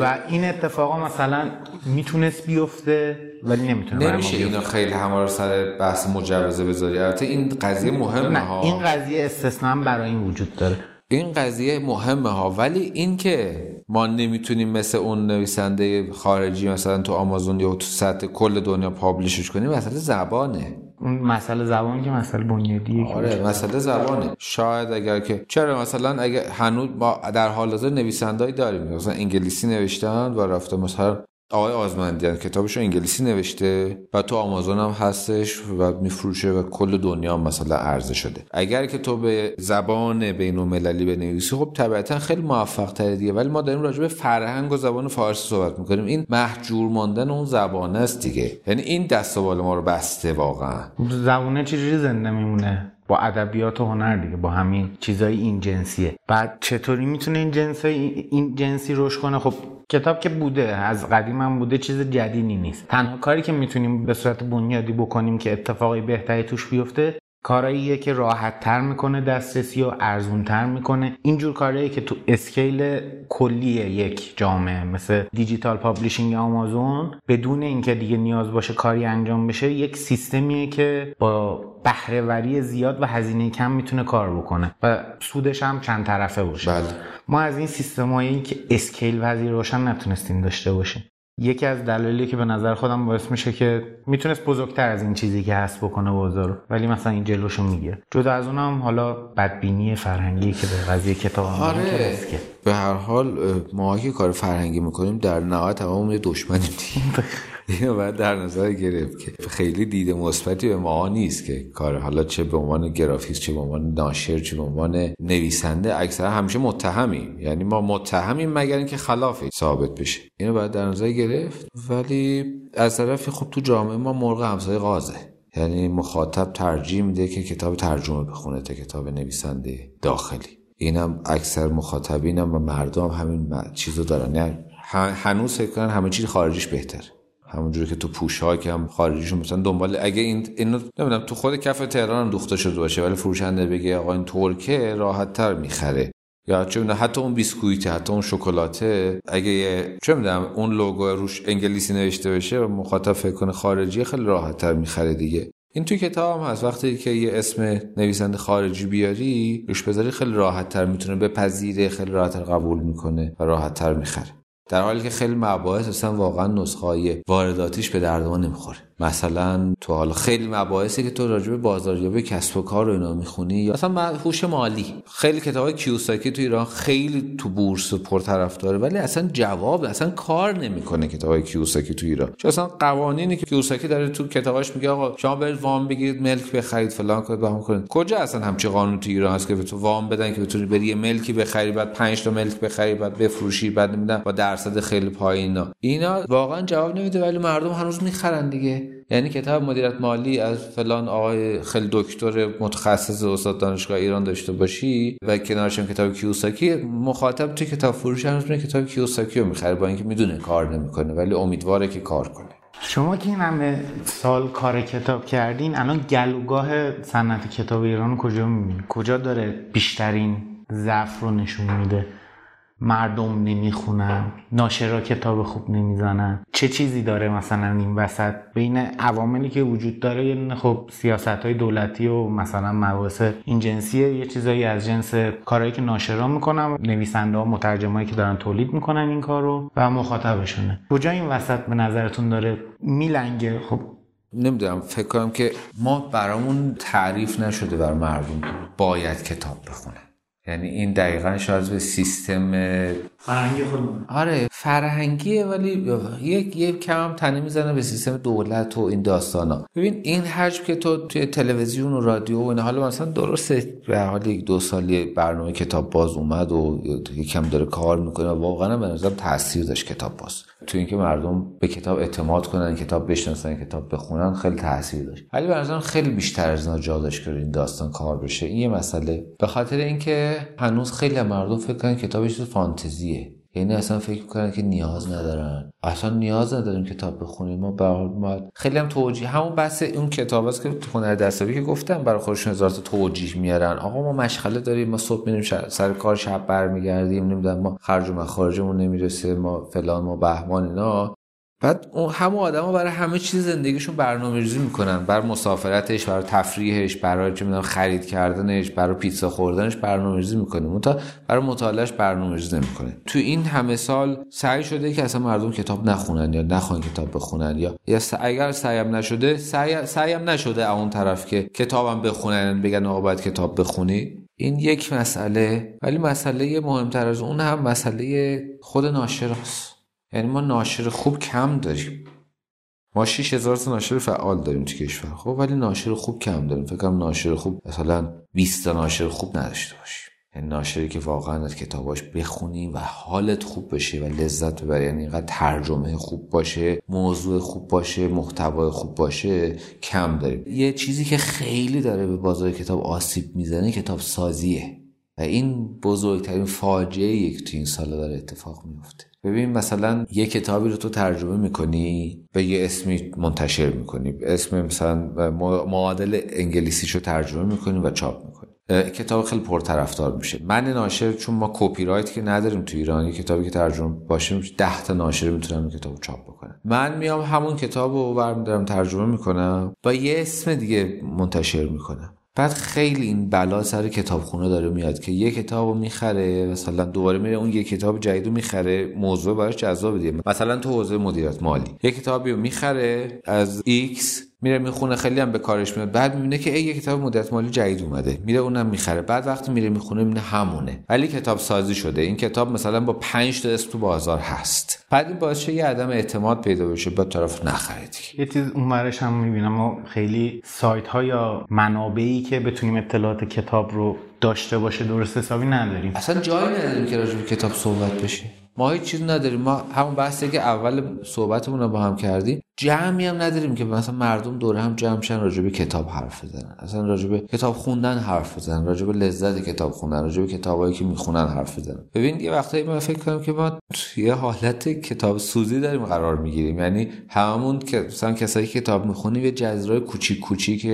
و این اتفاقا مثلا می‌تونست بیفته ولی نمی‌تونه نمیشه. اینو خیلی همه رو سر بحث مجوزه بذاری. البته این قضیه مهمه ها. این قضیه استثنا برای این وجود داره. این قضیه مهمه ها. ولی این که ما نمی‌تونیم مثل اون نویسنده خارجی مثلا تو آمازون یا تو سطح کل دنیا پابلیشش کنیم مسئله زبانه. اون مسئله زبان که مسئله بنیادیه آره مسئله زبانه. شاید اگر که چرا مثلا اگر هنوز ما در حال حاضر نویسندهایی داریم. مثلا انگلیسی نوشتن و رفته مثلا آقای آزمندیان کتابش رو انگلیسی نوشته و تو آمازون هم هستش و میفروشه و کل دنیا مثلا عرضه شده. اگر که تو به زبان بین المللی بنویسی خب طبیعتا خیلی موفق تره دیگه. ولی ما داریم راجع به فرهنگ و زبان فارسی صحبت می‌کنیم. این محجور ماندن اون زبانه است دیگه. یعنی این دست و بال ما رو بسته واقعا. زبونه چجوری زنده میمونه؟ با ادبیات و هنر دیگه با همین چیزای این جنسیه. بعد چطوری می‌تونه این جنس این جنسی رشد کنه؟ خب کتاب که بوده از قدیم هم بوده چیز جدیدی نیست. تنها کاری که می‌تونیم به صورت بنیادی بکنیم که اتفاقی بهتری توش بیفته کاراییه که راحت تر می‌کنه دسترسی و ارزون تر می‌کنه اینجور کارهایی که تو scale کلی یک جامعه مثل digital publishing آمازون بدون اینکه دیگه نیاز باشه کاری انجام بشه یک سیستمیه که با بهرهوری زیاد و هزینه کم می‌تونه کار بکنه و سودش هم چند طرفه باشه. بله. ما از این سیستمایی که اسکیل پذیر باشن نتونستیم داشته باشیم. یکی از دلایلی که به نظر خودم باعث میشه که می‌تونست بزرگتر از این چیزی که هست بکنه بازار رو ولی مثلا این جلوشو می‌گیره جدا از اونم حالا بدبینی فرهنگی که به قضیه کتاب آره که. به هر حال ما که کار فرهنگی می‌کنیم در نهایت تمام یه دشمنیم دیگه. اینو باید در نظر گرفت که خیلی دید مثبتی به ما نیست که کار حالا چه به عنوان گرافیست چه به عنوان ناشر چه به عنوان نویسنده اکثرا همیشه متهمیم یعنی ما متهمیم مگر اینکه خلافی ثابت بشه. اینو باید در نظر گرفت. ولی از طرفی خب تو جامعه ما مرغ همسایه قازه یعنی مخاطب ترجیح میده که کتاب ترجمه بخونه تا کتاب نویسنده داخلی. اینم اکثر مخاطبینم و مردم همین چیزو دارن. یعنی هنوز فکر کنن همه چیز خارجیش بهتره. همونجوری که تو پوشاک هم خارجیشون مثلا دنبال اگه این اینو نمی‌دونم تو خود کف تهران هم دوخته شده باشه ولی فروشنده بگه آقا این ترکه راحت تر می‌خره. یا چه می‌دونم حتی اون بیسکویت حتی اون شکلاته اگه چه می‌دونم اون لوگو روش انگلیسی نوشته بشه و مخاطب فکر کنه خارجی خیلی راحت تر می‌خره دیگه. این توی کتاب هم هست. وقتی که یه اسم نویسنده خارجی بیاری روش بذاری خیلی راحت تر می‌تونه بپذیره خیلی راحت تر قبول می‌کنه و راحت تر می‌خره. در حالی که خیلی مباحث اصلا واقعا نسخه وارداتیش به درد ما نمی‌خوره. مثلا تو حالا خیلی مباحثی که تو راجع به بازاریابی کسب و کار رو اینا می‌خونی یا مثلا هوش مالی. خیلی کتاب کیوساکی تو ایران خیلی تو بورس پرطرفداره ولی اصلا جواب اصلا کار نمی‌کنه کتاب کیوساکی تو ایران. چون اصلا قوانینی که کیوساکی داره تو کتاباش میگه آقا شما برید وام بگیرید ملک بخرید فلان کنید بهم کنید. کجا اصلا همچی قانون تو ایران هست که به تو وام بدن که بتونی بری یه ملکی بخری بعد 5 تا ملک بخری بعد بفروشی بعد نمیدن با درصد خیلی پایین اینا. اینا واقعا جواب نمیده ولی مردم هنوز می‌خرن دیگه. یعنی کتاب مدیریت مالی از فلان آقای خیلی دکتر متخصص استاد دانشگاه ایران داشته باشی و کنارش هم کتاب کیوساکی مخاطب تو کتاب فروش هم کتاب کیوساکی رو می‌خره با اینکه می‌دونه کار نمی‌کنه ولی امیدواره که کار کنه. شما که این همه سال کار کتاب کردین الان گلوگاه صنعت کتاب ایران کجا می‌بینید کجا داره بیشترین ضعف رو نشون میده؟ مردم نمی‌خونن ناشرا کتاب خوب نمی‌زنن. چه چیزی داره مثلا این وسط؟ بین عواملی که وجود داره یه خب سیاست های دولتی و مثلا مباحث این جنسیه یه چیزایی از جنس کارهایی که ناشرا می‌کنن نویسنده ها مترجمایی که دارن تولید می‌کنن این کارو و مخاطبشونه. کجا این وسط به نظرتون داره میلنگه؟ خب نمی‌دونم فکر کنم که ما برامون تعریف نشده بر مردم باید کتاب بخونه یعنی این دقیقا شاید به سیستم فرهنگی خود آره فرهنگیه ولی یک یک کم هم تنه می‌زنه به سیستم دولت و این داستانا ببین این حجم که تو توی تلویزیون و رادیو و این حالا مثلا درسته به حال یک دو سالی برنامه کتاب باز اومد و یکم داره کار می‌کنه واقعا به نظرم تاثیر داشت کتاب باز. تو اینکه مردم به کتاب اعتماد کنن کتاب بشناسن کتاب بخونن خیلی تاثیر داشت. ولی به خیلی بیشتر از اینا جا داشت که این داستان کار بشه. این یه مسئله. به خاطر اینکه هنوز خیلی مردم فکر کنن کتابش فانتزیه. یعنی اصلا فکر می‌کنن که نیاز ندارن. اصلا نیاز نداریم کتاب بخونیم. ما به خیلی هم توجیه همون بحث اون کتاب است که هنر دستیابی که گفتم برای خودشون هزار توجیه میارن. آقا ما مشغله داریم. ما صبح میریم سر کار شب برمیگردیم. نمی‌دونم ما خرج و مخارجمون نمی‌رسه. ما فلان ما بهمان اینا. بعد اون همه آدما برای همه چیز زندگیشون برنامه ریزی می‌کنن. برای مسافرتش برای تفریحش برای چه می‌دونم خرید کردنش برای پیتزا خوردنش برنامه ریزی می‌کنه تا برای مطالعهش برنامه ریزی نمی‌کنه. تو این همه سال سعی شده که اصلا مردم کتاب نخونن یا نخوان کتاب بخونن یا یا اگر سعیم نشده سعی سعیم نشده اون طرف که کتابم بخونن بگن آقا باید کتاب بخونی. این یک مسئله. ولی مسئله مهمتر از اون هم مسئله خود ناشراست یعنی ما ناشر خوب کم داریم. ما 6000 تا ناشر فعال داریم تو کشور خب؟ ولی ناشر خوب کم داریم. فکر کنم ناشر خوب مثلا 20 تا ناشر خوب نداشته باشیم. یعنی ناشری که واقعا از کتاباش بخونی و حالت خوب بشه و لذت ببری یعنی اینقدر ترجمه خوب باشه موضوع خوب باشه محتوای خوب باشه کم داریم. یه چیزی که خیلی داره به بازار کتاب آسیب می‌زنه کتاب سازیه. این بزرگترین فاجعه یک تو این سال داره اتفاق میفته. ببین مثلا یه کتابی رو تو ترجمه می‌کنی به یه اسمی منتشر می‌کنی. اسم مثلا معادل انگلیسیشو ترجمه می‌کنی و چاپ می‌کنی. کتاب خیلی پرطرفدار میشه. من ناشر چون ما کپی رایت که نداریم تو ایران یه کتابی که ترجمه باشه 10 تا ناشر می‌تونن کتابو چاپ بکنن من میام همون کتابو برمیدارم ترجمه می‌کنم با یه اسم دیگه منتشر می‌کنم. بعد خیلی این بلا سر کتابخونه داره میاد که یه کتاب رو می‌خره مثلا دوباره میره اون یه کتاب جدید رو می‌خره موضوع براش جذاب دیگه. مثلا تو حوزه مدیریت مالی. یه کتابی رو می‌خره از X میره می‌خونه خیلی هم به کارش میاد. بعد می‌بینه که ای یه کتاب مدت مالی جدید اومده. میره اونم می‌خره. بعد وقتی میره می‌خونه می‌بینه همونه. ولی کتاب سازی شده. این کتاب مثلا با 5 تا اسم تو بازار هست. بعد این باعث یه عدم اعتماد پیدا بشه با طرف نخرید یه چیز اونورش هم می‌بینم ما خیلی سایت ها یا منابعی که بتونیم اطلاعات کتاب رو داشته باشه درست حسابی نداریم. اصلا جایی نداریم که راجع به کتاب صحبت بشه ما هیچ چیز نداریم. ما همون بحثی که اول صحبتمون رو با هم کردیم. جمعی هم نداریم که مثلا مردم دوره هم جمع شن راجع به کتاب حرف بزنن. اصلا راجع به کتاب خوندن حرف بزنن. راجع به لذت کتاب خوندن. راجع به کتابایی که می‌خونن حرف بزنن. ببین یه وقتایی من فکر کنم که ما یه حالت کتاب سوزی داریم قرار می‌گیریم. یعنی هممون که مثلا کسایی که کتاب می‌خونیم یه جزیره کوچیک کوچیک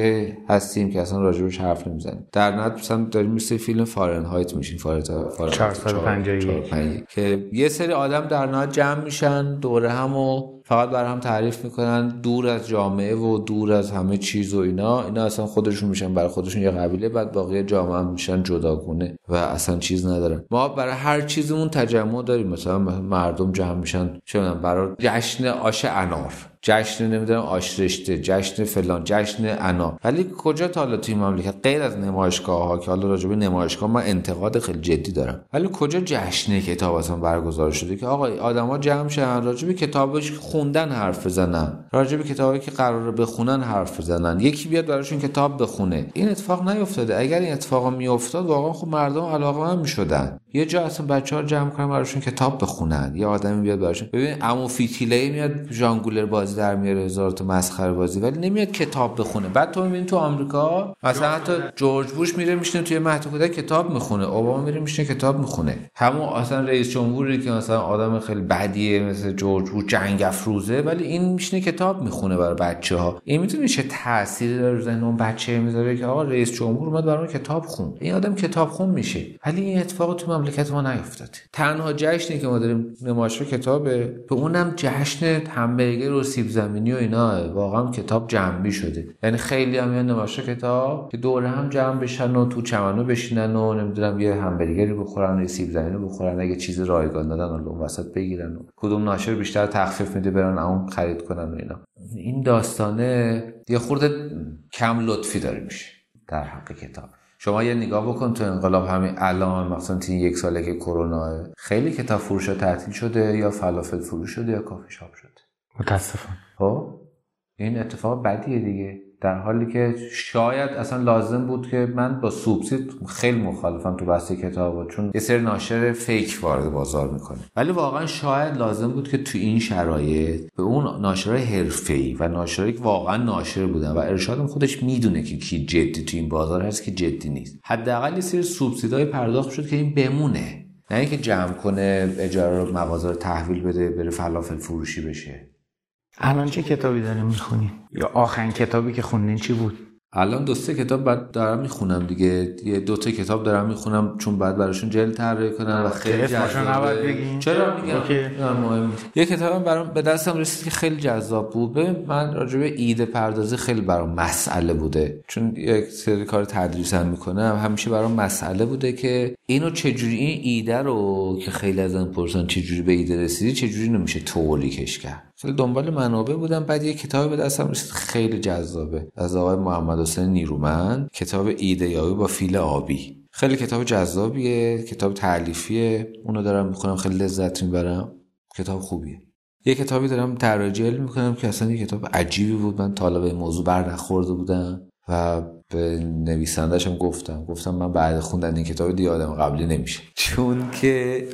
هستیم که اصلا راجع بهش حرف نمی‌زنیم. در نهایت مثلا داریم مثل فیلم فارنهایت میشیم. فارنهایت 451 که یه سری آدم در نهایت جمع میشن دوره هم و فقط بر هم تعریف می‌کنن دور از جامعه و دور از همه چیز و اینا. اینا اصلا خودشون میشن برای خودشون یه قبیله بعد باقی جامعه هم میشن جداگونه و اصلا چیز ندارن. ما برای هر چیزمون تجمع داریم. مثلا مردم جمع میشن چه برای جشن آش انار. جشن نمی‌دونم آشرشته جشن فلان جشن انا. ولی کجا تا حالا توی مملکت؟ غیر از نمایشگاه ها که حالا راجبه نمایشگاه من انتقاد خیلی جدی دارم. ولی کجا جشن کتاب اصلا برگزار شده که آقا آدما جمع شدن راجبه کتابش خوندن حرف بزنن. راجبه کتابی که قراره بخونن حرف بزنن. یکی بیاد براشون کتاب بخونه. این اتفاق نیفتاده. اگر این اتفاق میافتاد واقعا خب مردم علاقه هم می‌شدن. یه جا اصلا بچه ها جمع کنن براشون کتاب بخونن. یه آدمی بیاد براشون. ببین عمو فیتیله میاد ژانگولر بازی در میاره هزار تا مسخره بازی ولی نمیاد کتاب بخونه. بعد تو می‌بینی تو آمریکا مثلا حتی جورج بوش میره میشینه توی مهد کتاب می‌خونه. اوباما میره میشینه کتاب می‌خونه. همون اصلا رئیس جمهوری که مثلا آدم خیلی بدیه مثل جورج بوش جنگ افروزه ولی این میشینه کتاب می‌خونه برای بچه ها این می‌تونه چه تأثیری داره ذهن اون بچه می‌ذاره که آقا رئیس جمهور اومد برای کتاب خون. این آدم کتاب خون میشه. ولی این اتفاق تو مملکت ما نیفتاده تنها جشنی که ما داریم نمایش کتابه به اونم جشن همبرگر و سیب زمینی و اینا. واقعا کتاب جنبی شده. یعنی خیلی هم میان نمایش کتاب که دوره هم جمع بشن و تو چمنو بشینن و نمی‌دونم یه همبرگری بخورن و سیب زمینی بخورن. اگه چیز رایگان دادن اون وسط بگیرن و کدوم ناشر بیشتر تخفیف میده برن اون خرید کنن و اینا. این داستانه یه خورده کم لطفی داره میشه در حق کتاب. شما یه نگاه بکن تو انقلاب همین الان مثلا تو این یک ساله که کرونا خیلی کتاب فروش تعطیل شده یا فلافل فروش شده یا کافی شاپ شده؟ متاسفم. خب؟ این اتفاق بدیه دیگه. در حالی که شاید اصلا لازم بود که من با سوبسید خیلی مخالفم تو بحث کتاب چون یه سری ناشر fake وارد بازار می‌کنه. ولی واقعا شاید لازم بود که تو این شرایط به اون ناشرای حرفه‌ای و ناشرایی که واقعا ناشر بودن و ارشادم خودش می‌دونه که کی جدی تو این بازار هست که جدی نیست. حداقل یه سری سوبسیدای پرداخت شد که این بمونه. نه اینکه جمع کنه اجاره رو مغازه رو تحویل بده بره فلافل فروشی بشه. الان چه کتابی داریم می‌خونی؟ یا آخرین کتابی که خوندین چی بود؟ الان دو سه کتاب بعد دارم می‌خونم دیگه. یه دو تا کتاب دارم می‌خونم چون بعد براشون جل طراحی کنم و خیلی جذابه. چرا میگم؟ یه کتابم برام به دستم رسید که خیلی جذاب بود. من راجع به ایده پردازی خیلی برام مسئله بوده. چون یک سری کار تدریس هم می‌کنم همیشه برام مسئله بوده که اینو چجوری این ایده رو که خیلی از پرسن چجوری به ایده رسیدی چجوری نمیشه تولیکش کرد. دنبال منابع بودم بعد یه کتابی به دستم رسید خیلی جذابه. از آقای محمد حسین نیرومند. کتاب ایده یابی با فیل آبی. خیلی کتاب جذابیه کتاب تعلیفیه. اونو دارم می‌خونم خیلی لذت می‌برم. کتاب خوبیه. یه کتابی دارم تراجل می‌کنم که اصلا یه کتاب عجیبی بود. من طالب موضوع بر نخورده بودم و به نویسندهشم گفتم. گفتم من بعد خوندن این کتاب دیگه آدم قبلی نمیشه. چون که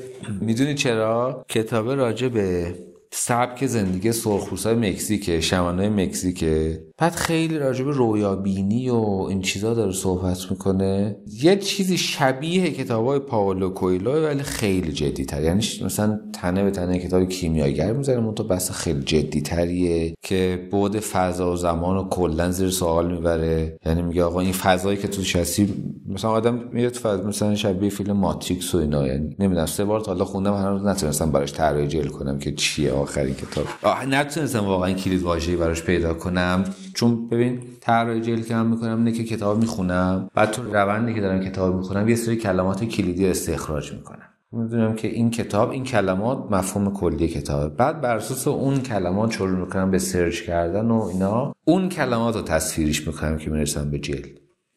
می‌دونی چرا؟ کتاب راجع به سبک زندگی سرخپوستای مکزیک شمنای مکزیکه. بعد خیلی راجب رویابینی و این چیزا داره صحبت می‌کنه. یه چیزی شبیه کتاب های پاولو کویلو ولی خیلی جدی تر یعنی مثلا تنه به تنه کتاب کیمیاگر می‌زنه اون تو بس خیلی جدی تریه که بود فضا و زمان و کلا زیر سوال می‌بره. یعنی میگه آقا این فضایی که توش هستی مثلا آدم میره تو فضا مثلا شبیه فیلم ماتریکس و اینا. یعنی نمی‌دونم سه بار تا حالا خوندم هنوز نتونستم براش طراحی جل کنم که چیه آخرین کتاب. نتونستم واقعا کلید واژه‌ای براش پیدا کنم. چون ببین طراحی جل که من می‌کنم اینه که کتاب می‌خونم. بعد تو روندی که دارم کتاب می‌خونم یه سری کلمات کلیدی استخراج می‌کنم. می‌دونم که این کتاب این کلمات مفهوم کلی کتابه بعد بر اساس اون کلمات شروع می‌کنم به سرچ کردن و اینا. اون کلمات رو تصویرش می‌کنم که می‌رسم به جلد.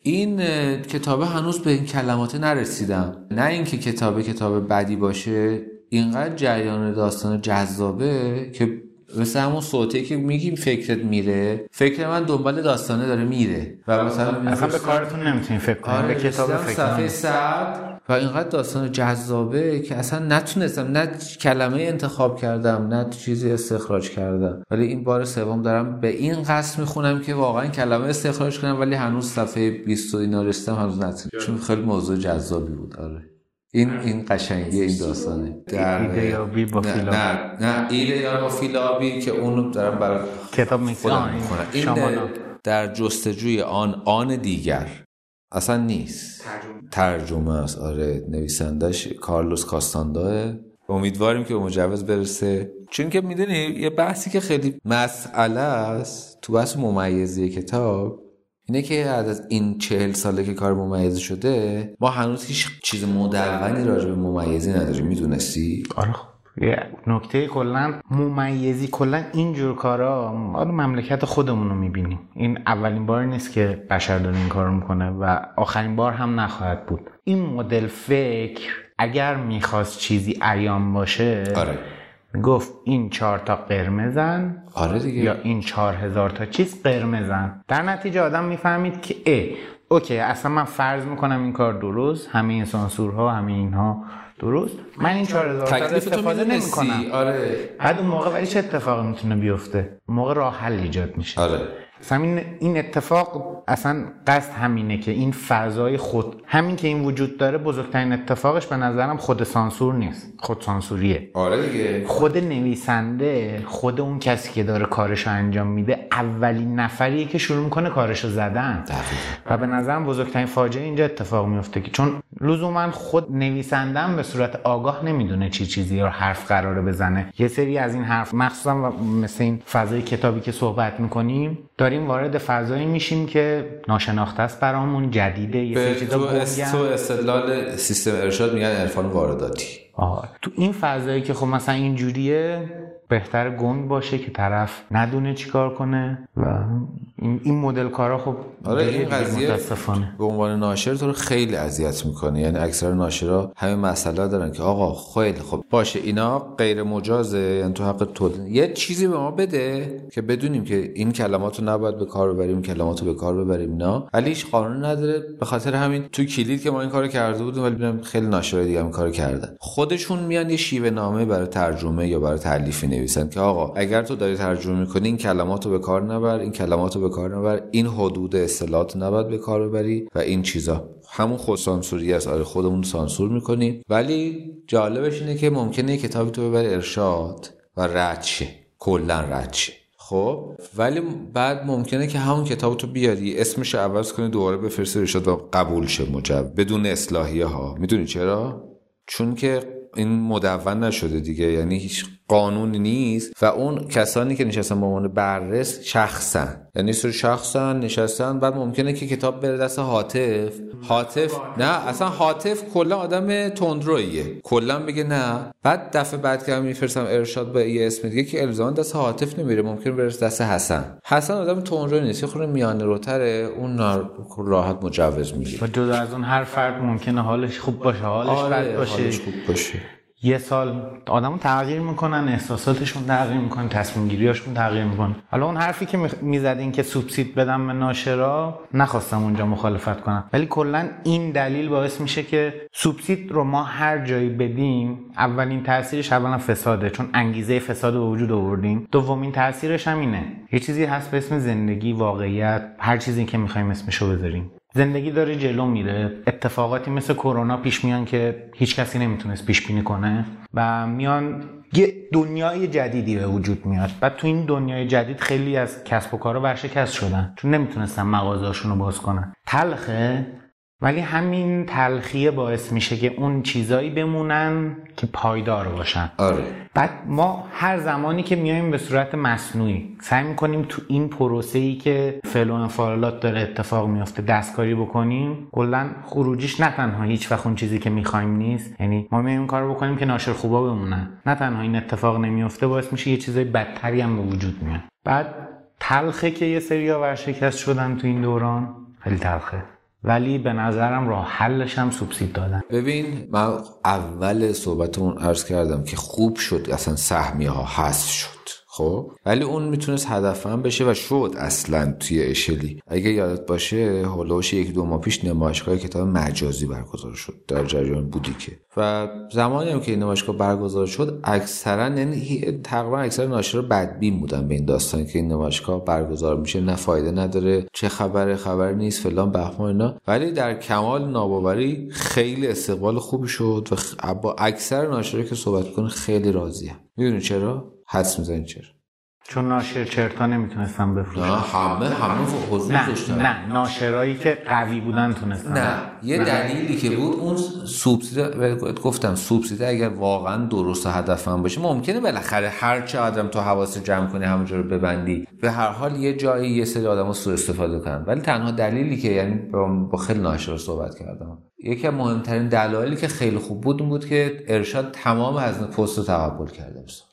این کتابه هنوز به این کلمات نرسیدم. نه اینکه کتاب کتاب بدی باشه. اینقدر جریان داستان جذابه که مثل همون صوتی که میگیم فکرت میره فکر من دنبال داستانه داره میره. و مثلا اصلا به کارتون نمی‌تونین فکر کنید آره، به کتاب فکر صفحه صد و اینقدر داستان جذابه که اصلا نتونستم نه کلمه انتخاب کردم نه چیزی استخراج کردم. ولی این بار سوم دارم به این قصد می‌خونم که واقعا کلمه استخراج کنم ولی هنوز صفحه 20 اینا رسیدم هنوز نتونستم چون خیلی موضوع جذابی بود آره. این این قشنگی این داستانه. در ایده یابی با فیلابی. نه نه ایده یا با فیلابی که اونو دارم برای کتاب می‌کنم این در جستجوی آن آن دیگر اصلا نیست. ترجمه. است. آره نویسندش کارلوس کاستانداه امیدواریم که مجوز برسه. چون که می‌دونی یه بحثی که خیلی مسئله است تو بحث ممیزی کتاب اینه که از این چهل ساله که کار ممیزی شده ما هنوز هیچ چیز مدونی راجع به ممیزی نداریم می‌دونستی؟ آره خب یه نکته کلا ممیزی کلا اینجور کارا ما مملکت خودمون رو می‌بینیم این اولین بار نیست که بشر داره این کار می‌کنه و آخرین بار هم نخواهد بود این مدل فکر اگر می‌خواست چیزی ایام باشه آره. گفت این چهار تا قرمزن آره دیگه. یا این چهار هزار تا چیز قرمزن. در نتیجه آدم می‌فهمید که اه اوکی اصلا من فرض می‌کنم این کار درست همه این سانسورها همه اینها درست. من این 4000 تا استفاده نمی‌کنم. آره. بعد اون موقع ولی چه اتفاقی می‌تونه بیفته؟ موقع راه حل ایجاد میشه. آره. این, این اتفاق اصلا قصد همینه که این فضای خود همین که این وجود داره بزرگترین اتفاقش به نظرم خود سانسور نیست. خود سانسوریه. آره دیگه. خود نویسنده خود اون کسی که داره کارش رو انجام میده اولین نفریه که شروع می‌کنه کارش رو زدن و به نظرم بزرگترین فاجعه اینجا اتفاق میفته که چون لزوما خود نویسندم به صورت آگاه نمی‌دونه چی چیزی رو حرف قراره بزنه. یه سری از این حرف مخصوصا مثل این فضای کتابی که صحبت می‌کنیم داریم وارد فضایی میشیم که ناشناخته است برامون جدیده یه سری چیزا تو, اس... تو استدلال سیستم ارشاد میگن عرفان وارداتی. آه. تو این فضایی که خب مثلا اینجوریه بهتر گنگ باشه که طرف ندونه چیکار کنه. و این, این مدل کارا خب آره این قضیه متاسفانه. به عنوان ناشر تو رو خیلی اذیت می‌کنه. یعنی اکثر ناشرا همین مسئله دارن که آقا خیلی خب باشه اینا غیر مجازه یعنی تو حق تو یه چیزی به ما بده که بدونیم که این کلمات رو نباید به کار ببریم کلمات رو به کار ببریم اینا ولی هیچ قانون نداره. به خاطر همین تو کلید که ما این کارو کرده بودیم ولی ببینم خیلی ناشرای دیگه این کارو کردن. خودشون میان یه شیوه نامه برای ترجمه یا برای تالیف نویسن که آقا اگر تو داری ترجمه می‌کنی این کلمات رو به کار نبر این کلمات رو به کار نبر. این حدود اصطلاحات نباید به کار ببری و این چیزا. همون خود سانسوری است. آره خودمون سانسور می‌کنیم. ولی جالبش اینه که ممکنه کتابی تو ببری ارشاد و رد شه. کلا رد شه. خب؟ ولی بعد ممکنه که همون کتاب تو بیاری. اسمش عوض کنی دوباره بفرستی ارشاد و قبول شه مجب بدون اصلاحیه ها می‌دونی چرا؟ چون که این مدون نشده دیگه. یعنی هیچ قانونی نیست و اون کسانی که نشستن به عنوان بررس شخصن. یعنی سر شخصن نشستن بعد ممکنه که کتاب بره دست حاطف حاطف نه اصلا حاطف کلا آدم تندرویه کلا بگه نه. بعد دفعه بعد که میفرستم ارشاد با یه اسم دیگه که الزام دست حاطف نمیره ممکن بره دست حسن. حسن آدم تندروی نیست یه خورده میانه روتره اون راحت مجوز می‌گیره. و جدا از اون هر فرد ممکنه حالش خوب باشه حالش آره بد باشه. حالش خوب باشه. یه سال آدمو تغییر می‌کنن احساساتشون تغییر می‌کنن تصمیم گیریاشون تغییر می‌کنن. حالا اون حرفی که می‌زدین که سوبسید بدم به ناشرا نخواستم اونجا مخالفت کنم. ولی کلا این دلیل باعث میشه که سوبسید رو ما هر جایی بدیم اولین تاثیرش اولا فساده چون انگیزه فساد به وجود آوردیم. دومین تاثیرش هم اینه یه چیزی هست به اسم زندگی واقعیت هر چیزی که می‌خوایم اسمشو بذاریم. زندگی داره جلو میره. اتفاقاتی مثل کرونا پیش میان که هیچ کسی نمی‌تونست پیش بینی کنه و میان یه دنیای جدیدی به وجود میاد. بعد تو این دنیای جدید خیلی از کسب و کارا ورشکست شدن. چون نمی‌تونستن مغازهاشون رو باز کنن. تلخه ولی همین تلخیه باعث میشه که اون چیزایی بمونن که پایدار باشن. آره. بعد ما هر زمانی که میایم به صورت مصنوعی سعی می‌کنیم تو این پروسه ای که فعل و انفعالات داره اتفاق میافته دستکاری بکنیم کلا خروجیش نه تنها هیچ وقت اون چیزی که می‌خوایم نیست. یعنی ما میایم کار بکنیم که ناشر خوبا بمونن. نه تنها این اتفاق نمیافته باعث میشه یه چیزای بدتری هم به وجود میاد. بعد تلخه که یه سریا ورشکست شدن تو این دوران خیلی تلخه. ولی به نظرم راه حلش هم سوبسید دادن. ببین من اول صحبتمون عرض کردم که خوب شد اصلا سهمیه ها حذف شد. خب؟ ولی اون می‌تونست هدفم بشه و شد اصلا توی اشلی. اگه یادت باشه هولوش یک دو ماه پیش نمایشگاه کتاب مجازی برگزار شد در جریان بودی که. و زمانی هم که این نمایشگاه برگزار شد اکثرا یعنی تقریبا اکثر ناشرا بدبین بودن به این داستان که این نمایشگاه برگزار میشه. نه فایده نداره چه خبره خبر نیست فلان بهمان اینا. ولی در کمال ناباوری خیلی استقبال خوبی شد و با اکثر ناشرا که صحبت کنه خیلی راضیه می‌دونی چرا؟ حدس می‌زنی چرا؟ چون ناشر چرتا نمی‌تونستن بفروشن نه همه همه حضور نه داشتن نه ناشرایی که قوی بودن تونستن نه یه دلیلی که بود اون سوبسیده گفتم سوبسیده اگر واقعا درست و هدفم باشه ممکنه بالاخره هر چه آدم تو حواس جمع کنی همونجا رو ببندی. به هر حال یه جایی یه سری آدم سوء استفاده کنن. ولی تنها دلیلی که یعنی با خیلی ناشر صحبت کردم. یکی از مهمترین دلایلی که خیلی خوب بود این بود که ارشاد تمام هزینه پست رو تقبل کرده مثلا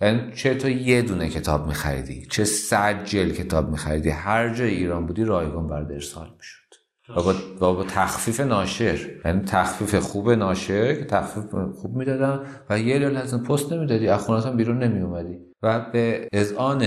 یعنی چه تو یه دونه کتاب میخریدی چه صد جل کتاب میخریدی هر جای ایران بودی رایگان برد ارسال می‌شد. و با, با تخفیف ناشر. یعنی تخفیف خوب ناشر که تخفیف خوب می‌دادن و یه ریال از پست نمی‌دادی از هم بیرون نمی اومدی و به اذعان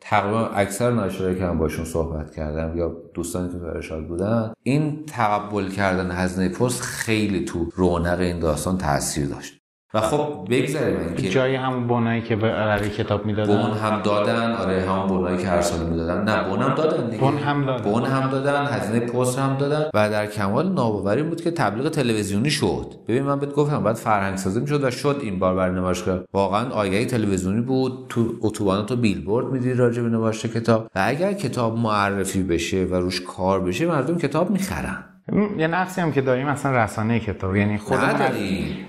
تقریبا اکثر ناشرایی که من باشون صحبت کردم یا دوستانی که ارشاد بودن این تقبل کردن هزینه پست خیلی تو رونق این داستان تاثیر داشت. و خب بگذاریم اینکه جای همون بونایی که برای کتاب می‌دادن؟ بون هم دادن آره همون بونایی که هر سال می‌دادن. نه بون هم دادن دیگه. بون هم دادن. بون هم دادن هزینه پست هم دادن. و در کمال ناباوری بود که تبلیغ تلویزیونی شد. ببین من بهت گفتم بعد فرهنگ سازی می‌شد و شد این بار برای نمایشگاه واقعا آگهی تلویزیونی بود. تو اتوبان تو بیلبورد میدی راجع به نمایش کتاب. و اگر کتاب معرفی بشه و روش کار بشه مردم کتاب می‌خرن. یه نقصی هم که داریم اصلا رسانه کتاب. یعنی خودمون از,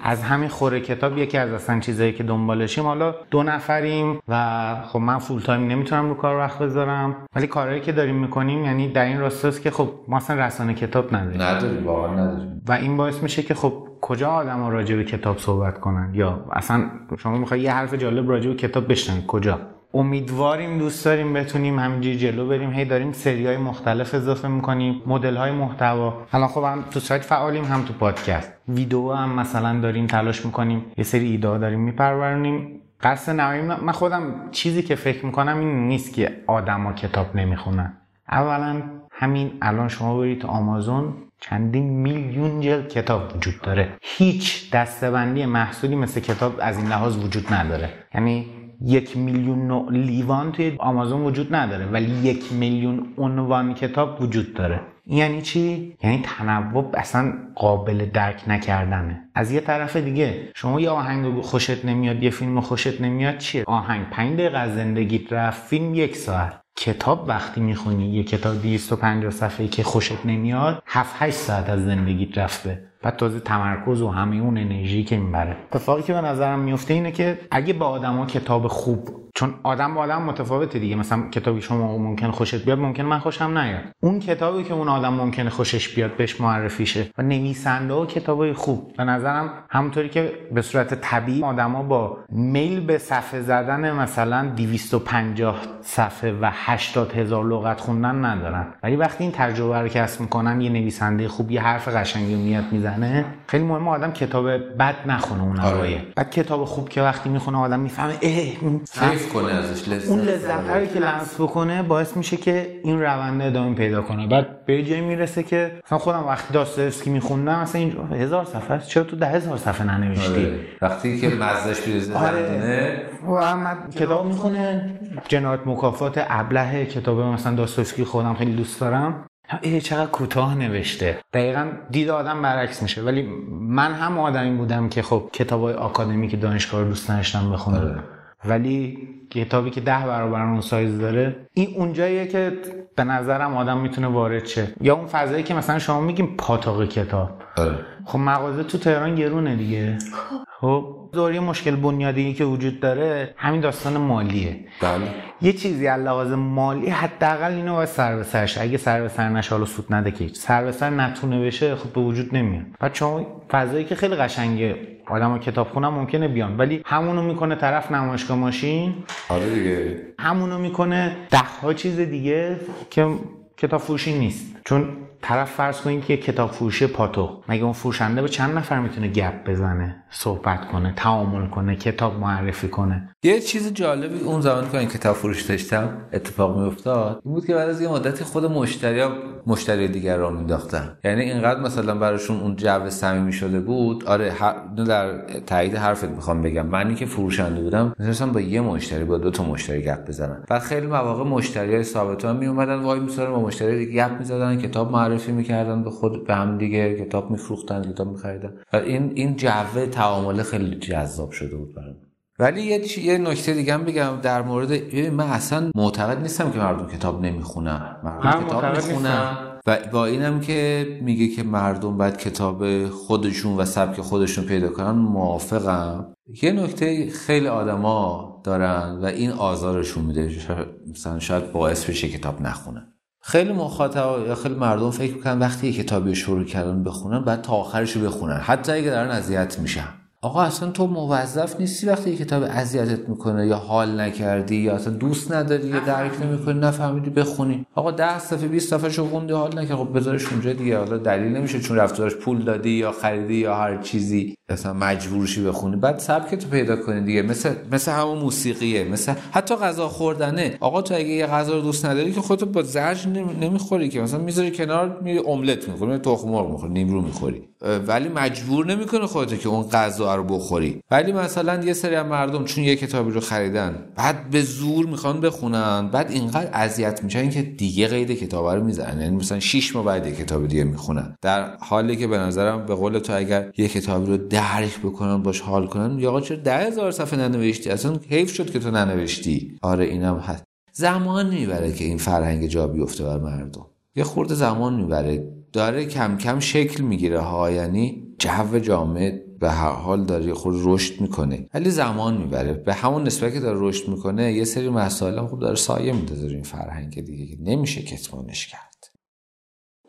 از همین خوره کتاب یکی از اصلا چیزایی که دنبالشیم حالا دو نفریم و خب من فول تایم نمی‌تونم رو کار وقت بذارم. ولی کارهایی که داریم می‌کنیم یعنی در این راستاست که خب ما اصلا رسانه کتاب نداریم. نداریم واقعا نداریم. و این باعث میشه که خب کجا آدم ها راجع به کتاب صحبت کنن؟ یا اصلا شما می‌خوای یه حرف جالب راجع به کتاب بشنن کجا؟ امیدواریم دوست داریم بتونیم همینجوری جلو بریم. هی داریم سری های مختلف اضافه می‌کنیم مدل های محتوا. الان خب هم تو سایت فعالیم هم تو پادکست. ویدیو هم مثلا داریم تلاش می‌کنیم. یه سری ایده داریم میپرورونیم. قصد نهایی من خودم چیزی که فکر می‌کنم این نیست که آدما کتاب نمی‌خونن. اولا همین الان شما برید تو آمازون چندین میلیون جلد کتاب وجود داره. هیچ دستبندی محصولی مثل کتاب از این لحاظ وجود نداره. یعنی یک میلیون لیوان توی آمازون وجود نداره ولی یک میلیون عنوان کتاب وجود داره. یعنی چی؟ یعنی تنوع اصلا قابل درک نکردنه. از یه طرف دیگه شما یه آهنگ خوشت نمیاد یه فیلم خوشت نمیاد چیه؟ آهنگ 5 دقیقه از زندگیت رفت فیلم یک ساعت. کتاب وقتی می‌خونی یه کتاب 250 صفحه که خوشت نمیاد 7 8 ساعت از زندگیت رفته. بعد تازه تمرکز و همه اون انرژی که می‌بره اتفاقی که به نظرم میفته اینه که اگه با آدما کتاب خوب چون آدم با آدم متفاوته دیگه. مثلا کتابی شما ممکن خوشت بیاد ممکن من خوشم نیاد. اون کتابی که اون آدم ممکنه خوشش بیاد بهش معرفی شه و نویسنده و کتابای خوب. به نظرم همونطوری که به صورت طبیعی آدما با میل به صفحه زدن مثلا 250 صفحه و 80 هزار لغت خوندن ندارن. ولی وقتی این تجربه رو کسب می‌کنن یه نویسنده خوب یه حرف قشنگی میاد می‌زنه خیلی مهمه آدم کتاب بد نخونه اون آره. بعد کتاب خوب که وقتی می‌خونه آدم می‌فهمه اه کنه ازش لذت اون لذت که لمس بکنه باعث میشه که این روند ادامه پیدا کنه. بعد به جایی می‌رسه که مثلا خودم وقتی داستایوفسکی میخوندم مثلا این هزار صفحه است چرا تو ده هزار صفحه ننوشتی؟ آره. وقتی که مزهش بیرزه آره. و کتاب می‌خونه. جنایت مکافات ابله کتاب مثلا داستایوفسکی خودم خیلی دوست دارم. ای چقدر کوتاه نوشته. دقیقا دید آدم برعکس میشه. ولی من هم آدمی بودم که خب کتاب های آکادمی که دانشگاه رو دوست نداشتم بخونم. آره. ولی کتابی که ده برابر اون سایز داره این اونجاییه که به نظرم آدم می‌تونه وارد شه یا اون فضایی که مثلا شما میگیم پاتاق کتاب آره. خب مغازه تو تهران گرونه دیگه. خب. دوری مشکل بنیادی که وجود داره همین داستان مالیه. بله. یه چیزی از لحاظ مالی حداقل اینو باید سر به سرش. اگه سر به سر نشه حالا سود نده که سر به سر نتونه بشه خب به وجود نمیاد. بعد شما فضایی که خیلی قشنگه. آدم کتاب خونم ممکنه بیان. ولی همونو می‌کنه طرف نمایشگاه ماشین. آره دیگه. همونو می‌کنه ده ها چیز دیگه که کتاب فروشی نیست. چون طرف فرض کنید که کتاب فروشی پاتو. مگه اون فروشنده به چند نفر می‌تونه گپ بزنه صحبت کنه تعامل کنه کتاب معرفی کنه؟ یه چیز جالبی اون زمان که این کتاب فروش داشتم اتفاق میافتاد این بود که بعد از یه مدتی خود مشتری مشتری دیگر را مینداختن. یعنی اینقدر مثلا براشون اون جو صمیمی شده بود. آره در تایید حرفت می‌خوام بگم. منی که فروشنده بودم مثلا با یه مشتری با دو تا مشتری گپ بزنن. و خیلی مواقع مشتری های ثابت ها می اومدن وای میسارن با مشتری دیگه گپ می‌زدن کتاب معرفی می‌کردن به خود به هم دیگه کتاب میفروختن کتاب میخریدن. و این این جو تعامل خیلی جذاب شده بود برام. ولی یه یه نکته دیگه هم بگم در مورد من اصلا معتقد نیستم که مردم کتاب نمی‌خونن. مردم کتاب می‌خونن. و با اینم که میگه که مردم باید کتاب خودشون و سبک خودشون پیدا کنن موافقم. یه نکته خیلی آدما دارن و این آزارشون میده. مثلا شاید باعث بشه کتاب نخونن. خیلی مخاطب یا خیلی مردم فکر می‌کنن وقتی یه کتابی شروع کردن بخونن بعد تا آخرش رو بخونن. حتی اگه دارن اذیت میشن. آقا اصلا تو موظف نیستی وقتی یه کتاب اذیتت می‌کنه یا حال نکردی یا اصلا دوست نداری یا درک نمی‌کنی نفهمیدی بخونی. آقا 10 صفحه 20 صفحه شو خوندی حال نکرد. خب بذارش اونجا دیگه. حالا دلیل نمیشه چون رفتارش پول دادی یا خریدی یا هر چیزی. مثلا مجبورشی بخونی. بعد سبک تو پیدا کنی دیگه. مثل مثل همون موسیقیه. مثل حتی غذا خوردنه. آقا تو اگه یه غذا رو دوست نداری که خودت با زرج نمی‌خوری که. مثلا می‌ذاری کنار می املت می‌خوری تخم مرغ می‌خوری نیمرو می‌خوری. ولی مجبور نمی‌کنه خودت که اون غذا رو بخوری. ولی مثلا یه سری از مردم چون یه کتابی رو خریدن بعد به زور می‌خوان بخونن بعد اینقدر اذیت میشن که دیگه قید کتاب رو می‌زنن. یعنی مثلا 6 ماه بعد یه کتاب دیگه می‌خونن. در حالی که به نظرم به قول تو اگر یه کتابی رو درک بکنن باش حال کنن یا چرا ده هزار صفحه ننوشتی؟ اصلا حیف شد که تو ننوشتی. آره اینم هست. زمان می‌بره که این فرهنگ جا بیفته بر مردم. یه خورده زمان می‌بره. داره کم کم شکل می‌گیره ها. یعنی جو جامعه به هر حال داره خود رشد می‌کنه. ولی زمان می‌بره. به همون نسبت که داره رشد می‌کنه یه سری مسائل هم خوب داره سایه میده این فرهنگ دیگه که نمیشه کتمانش کرد.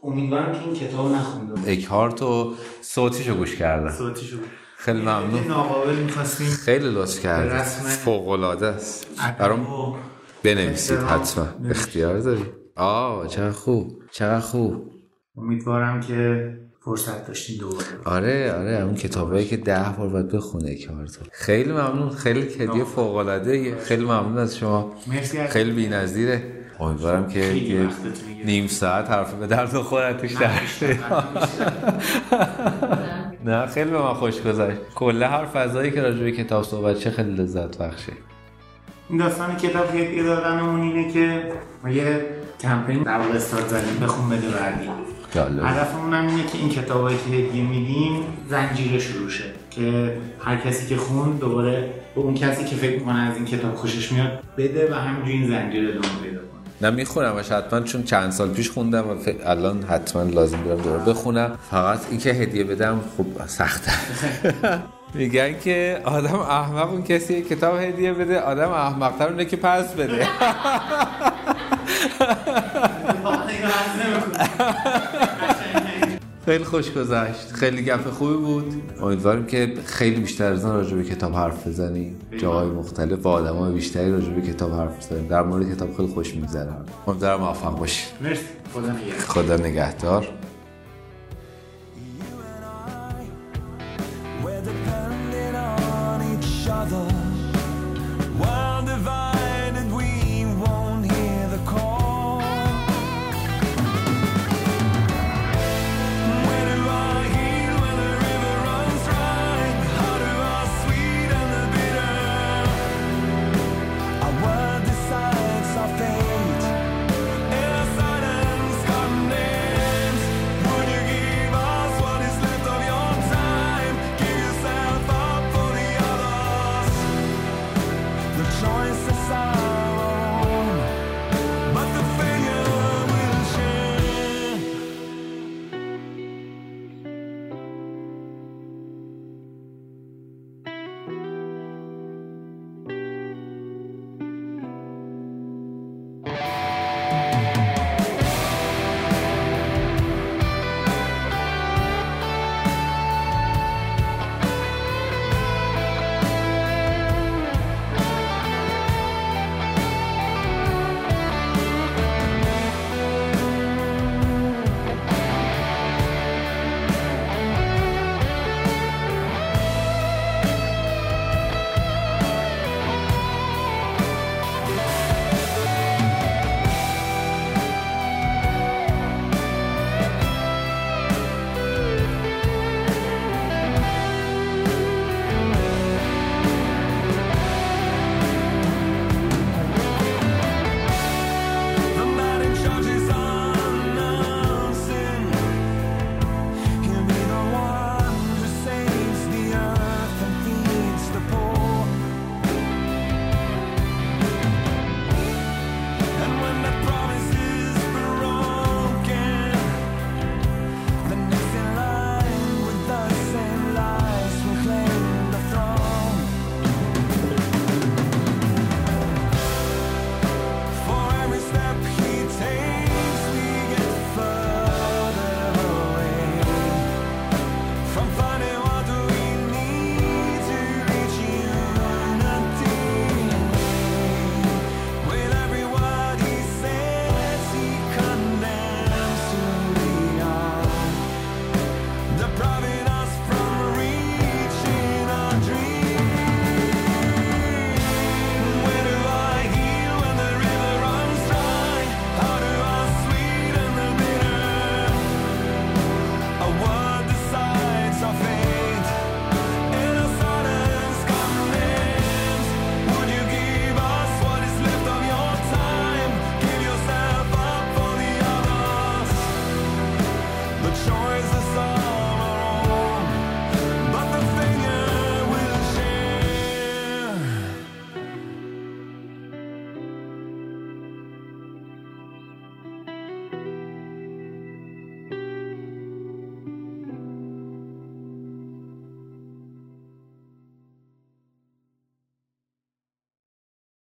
امیدوارم که این کتاب نخوندم اکهارت و صوتیشو گوش کردم صوتیشو. خیلی ممنون. ناقابل می‌خواستیم. خیلی لطف کرد فوق العاده است. برام بنویسید حتما. اختیار داری؟ آه چقدر خوب. چقدر خوب. امیدوارم که فرصت داشتین دوباره آره آره اون کتابایی که ده بار باید بخونه کارتو. خیلی ممنون خیلی هدیه فوق العاده خیلی ممنون از شما. مرسی خیلی بی‌نظیره. امیدوارم که نیم ساعت حرف به درد خودت توش نه خیلی به من خوش گذشت. کله هر فضایی که راجع به کتاب صحبت چه خیلی لذت بخشه. این داستان کتاب هدیه دادنمون اینه که ما یه کمپین در واقع استارت زدیم بخون بده بعدی هدفمون هم اینه که این کتابایی که هدیه میدیم زنجیره شروع شه. که هر کسی که خون دوباره به اون کسی که فکر می‌کنه از این کتاب خوشش میاد بده و همینجوری این زنجیره ادامه پیدا کنه. نه میخونمش حتما چون چند سال پیش خوندم و الان حتما لازم دارم دوباره بخونم. فقط اینکه هدیه بدم خب سخته. میگن که آدم احمق اون کسی کتاب هدیه بده آدم احمقتر اونه که پس بده. خیلی خوش گذشت. خیلی گپ خوبی بود. امیدواریم که خیلی بیشتر از راجع به کتاب حرف بزنیم جاهای مختلف با آدمای بیشتری راجع به کتاب حرف بزنیم در مورد کتاب خیلی خوش میگذره. امیدوارم موفق باشید مرسی. خدا نگهدار.